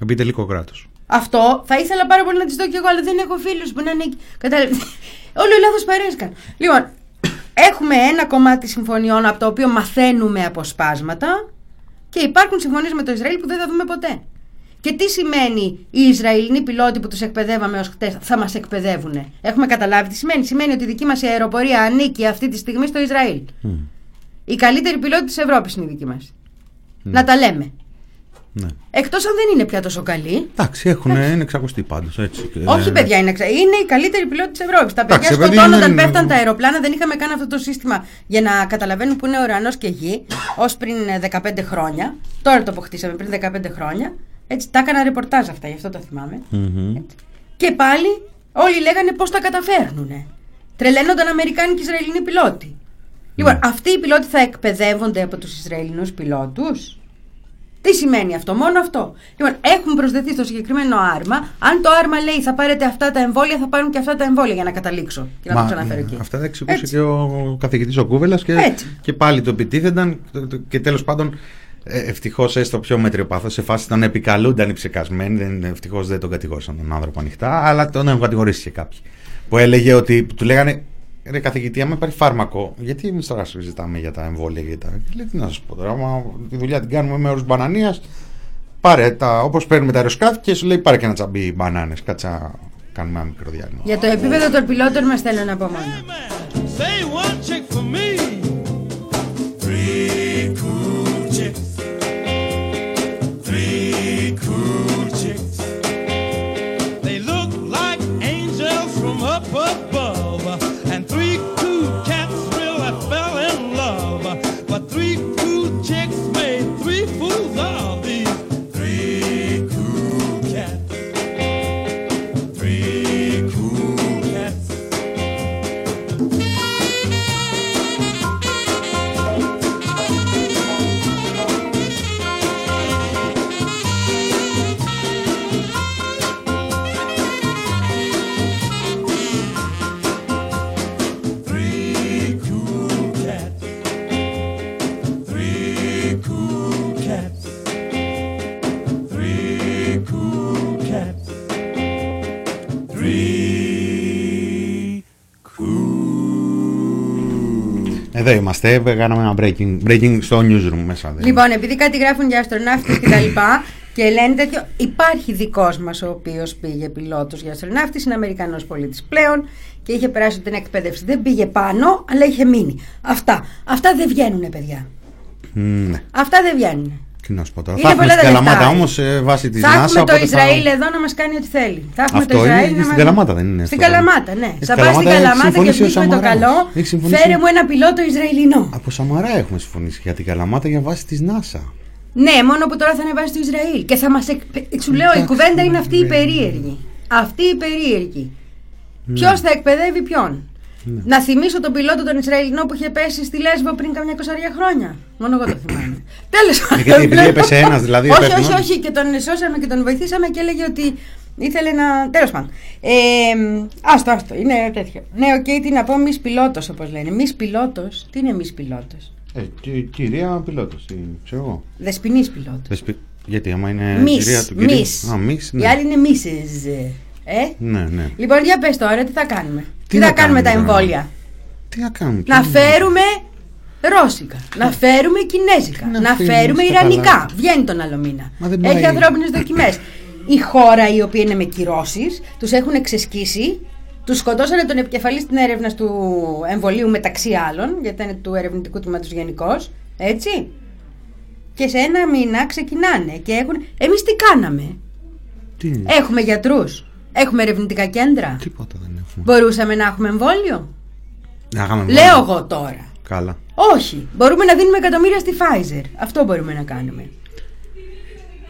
Επιτελικό κράτος. Αυτό θα ήθελα πάρα πολύ να τη δω κι εγώ, αλλά δεν έχω φίλους που να είναι εκεί. Κατάλαβε. Όλο λάθος παρέσκαν. Λοιπόν, έχουμε ένα κομμάτι συμφωνιών από το οποίο μαθαίνουμε αποσπάσματα και υπάρχουν συμφωνίες με το Ισραήλ που δεν θα δούμε ποτέ. Και τι σημαίνει οι Ισραηλινοί πιλότοι που τους εκπαιδεύαμε ως χτες θα μας εκπαιδεύουν. Έχουμε καταλάβει τι σημαίνει. Σημαίνει ότι η δική μας αεροπορία ανήκει αυτή τη στιγμή στο Ισραήλ. Οι καλύτεροι πιλότοι της Ευρώπης είναι οι δικοί μας. Να τα λέμε. Ναι. Εκτός αν δεν είναι πια τόσο καλοί. Εντάξει, έχουν, είναι εξακουστοί πάντως, έτσι. και- Όχι, παιδιά, είναι, εξα- είναι οι καλύτεροι πιλότοι της Ευρώπης. Τα παιδιά Εντάξει, παιδί, σκοτώνονταν, είναι- πέφταν τα αεροπλάνα, δεν είχαμε καν αυτό το σύστημα για να καταλαβαίνουν που είναι ουρανός και γη, ως πριν ε, 15 χρόνια. Τώρα το αποκτήσαμε πριν 15 χρόνια. Έτσι, τα έκανα ρεπορτάζ αυτά, γι' αυτό το θυμάμαι. Μμμ. Έτσι. Και πάλι όλοι λέγανε πώς τα καταφέρνουνε. Τρελαίνονταν Αμερικάνοι και Ισραηλινοί πιλότοι. Λοιπόν, αυτοί οι πιλότοι θα εκπαιδεύονται από τους Ισραηλινούς πιλότους; Τι σημαίνει αυτό, μόνο αυτό. Λοιπόν, έχουν προσδεθεί στο συγκεκριμένο άρμα. Αν το άρμα λέει θα πάρετε αυτά τα εμβόλια, θα πάρουν και αυτά τα εμβόλια για να καταλήξω. Και να Μα, το ξαναφέρω εκεί. Αυτά τα εξηγούσε Έτσι. και ο καθηγητής ο Κούβελας και, Έτσι. και πάλι το επιτίθενταν το- το- και τέλος πάντων ευτυχώς έστω πιο μέτριο σε φάση τον επικαλούνταν οι ψεκασμένοι. Ευτυχώς δεν τον κατηγόρησαν τον άνθρωπο ανοιχτά, αλλά τον έχουν κατηγορήσει και κάποιοι. Που έλεγε ότι του λέγανε Ρε καθηγητή, άμα υπάρχει φάρμακο, γιατί εμείς τώρα συζητάμε για τα εμβόλια και τα. Και λέει, τι να σας πω τώρα, άμα τη δουλειά την κάνουμε με όρους μπανανίας, πάρε τα. Όπως παίρνουμε τα αεροσκάφη και σου λέει πάρε και ένα τσαμπί μπανάνες. Κάτσα κάνουμε ένα μικρό διάλειμμα. Για το επίπεδο των πιλότων μας θέλω να πω μόνο. Εδώ είμαστε, κάναμε ένα breaking, breaking στο newsroom μέσα. δεν- Λοιπόν, επειδή κάτι γράφουν για αστροναύτες και τα λοιπά και λένε τέτοιο, υπάρχει δικός μας ο οποίος πήγε πιλότος για αστροναύτης, είναι Αμερικανός πολίτης πλέον και είχε περάσει την εκπαίδευση. Δεν πήγε πάνω, αλλά είχε μείνει. Αυτά. Αυτά δεν βγαίνουνε, παιδιά. Μ, Ναι. Αυτά δεν βγαίνουν. Τι να σου πω τώρα. Είναι Θα έχουμε πολλά στην τα Καλαμάτα λεφτά. όμως βάσει της θα NASA. έχουμε το οπότε θα- Ισραήλ εδώ να μας κάνει ό,τι θέλει. Θα έχουμε Αυτό το είναι Ισραήλ να στην μας- Καλαμάτα, δεν είναι Στην αυτό. Καλαμάτα, ναι. Στην Θα πάει στην Καλαμάτα έχει Καλαμάτα και συμφωνήσει ο βγει με το Σαμαράς. καλό. Έχει συμφωνήσει- Φέρε μου ένα πιλότο Ισραηλινό. Από Σαμαρά έχουμε συμφωνήσει για την Καλαμάτα για βάση της NASA. Ναι, μόνο που τώρα θα ανεβάσει το Ισραήλ. Και θα μας. Εκ... Σου λέω, η Εντάξει, κουβέντα είναι αυτή η ναι. περίεργη. Αυτή η περίεργη. Ποιος θα εκπαιδεύει ποιον; Να θυμίσω τον πιλότο τον Ισραηλινό που είχε πέσει στη Λέσβο πριν καμιά εικοσαριά χρόνια. Μόνο εγώ το θυμάμαι. Τέλος πάντων. γιατί επειδή έπεσε ένας, δηλαδή, Όχι, υπεύθυνος. όχι, όχι. Και τον σώσαμε και τον βοηθήσαμε και έλεγε ότι ήθελε να. Τέλος πάντων. Ε, άστο, άστο. Είναι τέτοιο. Ναι, οκ, τι να πω, Miss πιλότος όπως λένε. Miss πιλότος. Τι είναι Miss πιλότος; Ε, κυρία πιλότος, ξέρω εγώ. Δεσπινή πιλότος. Δεσπι- Γιατί άμα είναι Miss, κυρία του κυρίου. Miss. Α, Miss, Η ναι. άλλη είναι Mrs. Ε; Ναι, ναι. Λοιπόν, για πες τώρα, τι θα κάνουμε; Τι, να θα κάνουμε τα κάνουμε τώρα; εμβόλια; Τι να κάνουμε. Να τι- φέρουμε ρώσικα, να φέρουμε κινέζικα, Να να φέρουμε φέρουμε στα ιρανικά. καλά. Βγαίνει τον άλλο μήνα. Μα δεν Έχει πάει. ανθρώπινες δοκιμές. Η χώρα η οποία είναι με κυρώσεις, τους έχουν εξεσκίσει, τους σκοτώσανε τον επικεφαλής στην έρευνας του εμβολίου μεταξύ άλλων, γιατί ήταν του ερευνητικού τμήματος γενικώς. Έτσι. Και σε ένα μήνα ξεκινάνε και έχουν. Εμείς τι κάναμε; Τι, Έχουμε γιατρούς. Έχουμε ερευνητικά κέντρα; τίποτα δεν έχουμε. Μπορούσαμε να έχουμε εμβόλιο; Να κάνουμε Λέω μόνο. εγώ τώρα. Καλά. Όχι. Μπορούμε να δίνουμε εκατομμύρια στη Pfizer. Αυτό μπορούμε να κάνουμε.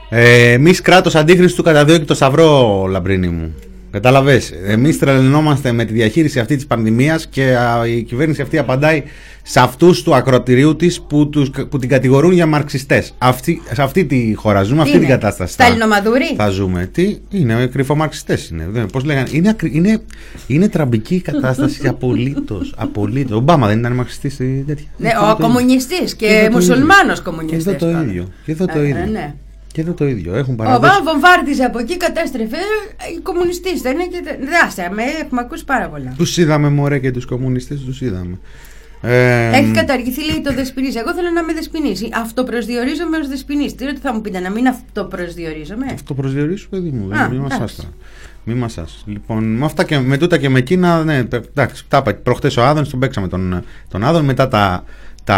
Ε, Εμείς κράτος αντίχρηστου καταδίωκει το Σταυρό, λαμπρίνη μου. Κατάλαβες; Εμείς τρελαινόμαστε με τη διαχείριση αυτή της πανδημίας και α, η κυβέρνηση αυτή απαντάει σε αυτούς του ακροτηρίου της που, τους- που την κατηγορούν για μαρξιστές. Αυτή, σε αυτή τη χώρα ζούμε, αυτή είναι; την κατάσταση. Στα θα- Ελληνομαδούρη; Θα ζούμε. Τι είναι, κρυφομαρξιστές είναι. Πώς λέγανε. Είναι, ακρι- είναι, είναι τραμπική η κατάσταση απολύτως. Απολύτως. Ο Ομπάμα δεν ήταν μαρξιστής ή τέτοια; Ναι, Εδώ ο το ίδιο. κομμουνιστής Και και εδώ το μουσουλμάνος ίδιο. κομμουνιστής. Και εδώ το ίδιο. Και εδώ το ίδιο. Ναι. Και εδώ το ίδιο. Έχουν Ο παραδώσει. Βαν βομβάρδιζε από εκεί, κατέστρεφε. ε, Οι κομμουνιστές ήταν και. Δάστε, με έχουμε ακούσει πάρα πολλά. Τους είδαμε, μωρέ, και τους κομμουνιστές τους είδαμε. Ε, Έχει καταργηθεί, λέει, το δεσπινή. Εγώ θέλω να είμαι δεσπινή. Αυτοπροσδιορίζομαι ως δεσπινή. Τι ότι θα μου πείτε, να μην αυτοπροσδιορίζομαι; Αυτό προσδιορίσου, παιδί μου. Α, Μην μας εντάξει. άστα. Μη μας άστα. Λοιπόν, με αυτά και με τούτα και με εκείνα, ναι, εντάξει, τα είπα. Προχτές ο Άδων, τον παίξαμε τον, τον Άδων, μετά τα, τα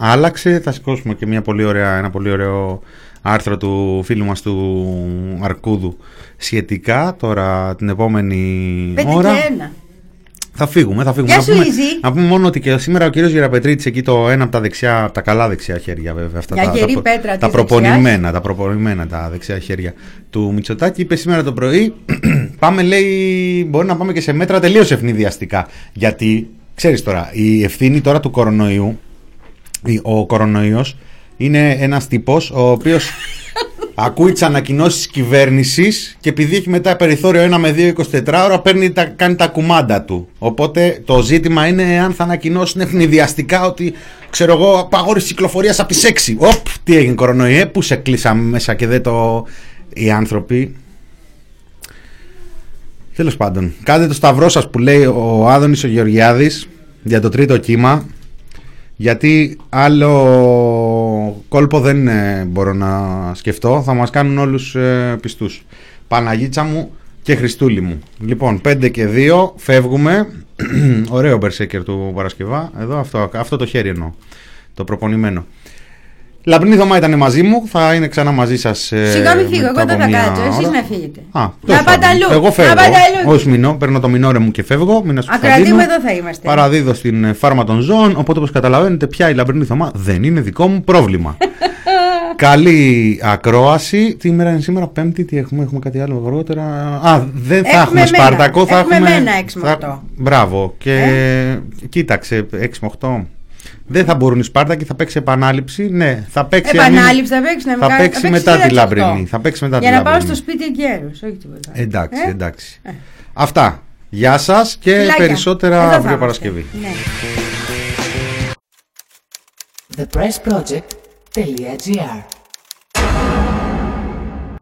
άλλαξε. Θα σηκώσουμε και μια πολύ ωραία, ένα πολύ ωραίο άρθρο του φίλου μας του Αρκούδου σχετικά τώρα την επόμενη Πέντε ώρα. και ένα. Θα φύγουμε, θα φύγουμε. Γεια να, σου, πούμε, Ιζη. να πούμε μόνο ότι και σήμερα ο κύριος Γεραπετρίτης εκεί το ένα από τα δεξιά, από τα καλά δεξιά χέρια βέβαια. Αυτά Μια τα, γερή τα, πέτρα τα της προπονημένα, τα προπονημένα τα δεξιά χέρια του Μητσοτάκη είπε σήμερα το πρωί πάμε λέει μπορεί να πάμε και σε μέτρα τελείως ευνηδιαστικά γιατί ξέρεις τώρα η ευθύνη τώρα του κορονοϊού η- ο κορονοϊός είναι ένας τύπος ο οποίος ακούει τις ανακοινώσεις της κυβέρνησης και επειδή έχει μετά περιθώριο 1 με 2 24 ώρα, παίρνει τα, κάνει τα κουμάντα του. Οπότε το ζήτημα είναι αν θα ανακοινώσουν ευνηδιαστικά ότι ξέρω εγώ, απαγόρευση κυκλοφορίας από τις 6. Οπ, τι έγινε κορονοϊέ, πού σε κλείσαμε μέσα και δεν το. Οι άνθρωποι. Τέλος πάντων, κάντε το σταυρό σας που λέει ο Άδωνης ο Γεωργιάδης για το τρίτο κύμα. Γιατί άλλο κόλπο δεν ε, μπορώ να σκεφτώ. Θα μας κάνουν όλους ε, πιστούς. Παναγίτσα μου και Χριστούλη μου. Λοιπόν, 5 και 2 φεύγουμε. Ωραίο μπερσέκερ του Παρασκευά. Εδώ αυτό, αυτό το χέρι εννοώ. Το προπονημένο. Λαμπρινή Θωμά ήταν μαζί μου. Θα είναι ξανά μαζί σας ε, Σιγά μην φύγω, μετά εγώ δεν από θα μία κάτσω. Εσείς ώρα. να φύγετε. Α, να τέλος πάτε πάντων. αλλού. Εγώ φεύγω. Να πάτε αλλού. Όχι μηνό, παίρνω το μηνόρε μου και φεύγω. Μήνα σου Ακροατή μου, εδώ θα είμαστε. Παραδίδω στην ε, φάρμα των ζώων. Οπότε, όπως καταλαβαίνετε, πια η λαμπρινή Θωμά δεν είναι δικό μου πρόβλημα. Καλή ακρόαση. Τι ημέρα είναι σήμερα, Πέμπτη, τι έχουμε, έχουμε κάτι άλλο αργότερα. Α, δεν θα Έχουμε έχουμε μένα. Σπάρτακο, θα Έχουμε έχουμε. μένα έξι με θα- οκτώ. Μπράβο. Και κοίταξε, 6 με 8. Δεν θα μπορούν οι Σπάρτακοι, θα παίξει επανάληψη. Ναι, θα παίξει. Επανάληψη θα παίξει, να μην θα κάνω- παίξει θα μετά παίξει τη στις 8. λαμπρινή. Θα παίξει μετά Για τη να πάω λαμπρινή. στο σπίτι εγκαίρου, όχι τίποτα. Εντάξει, Ε; εντάξει. Αυτά. Γεια σας και Φιλάκια. περισσότερα Εδώ θα αύριο είμαστε. Παρασκευή. Ναι. thepressproject.gr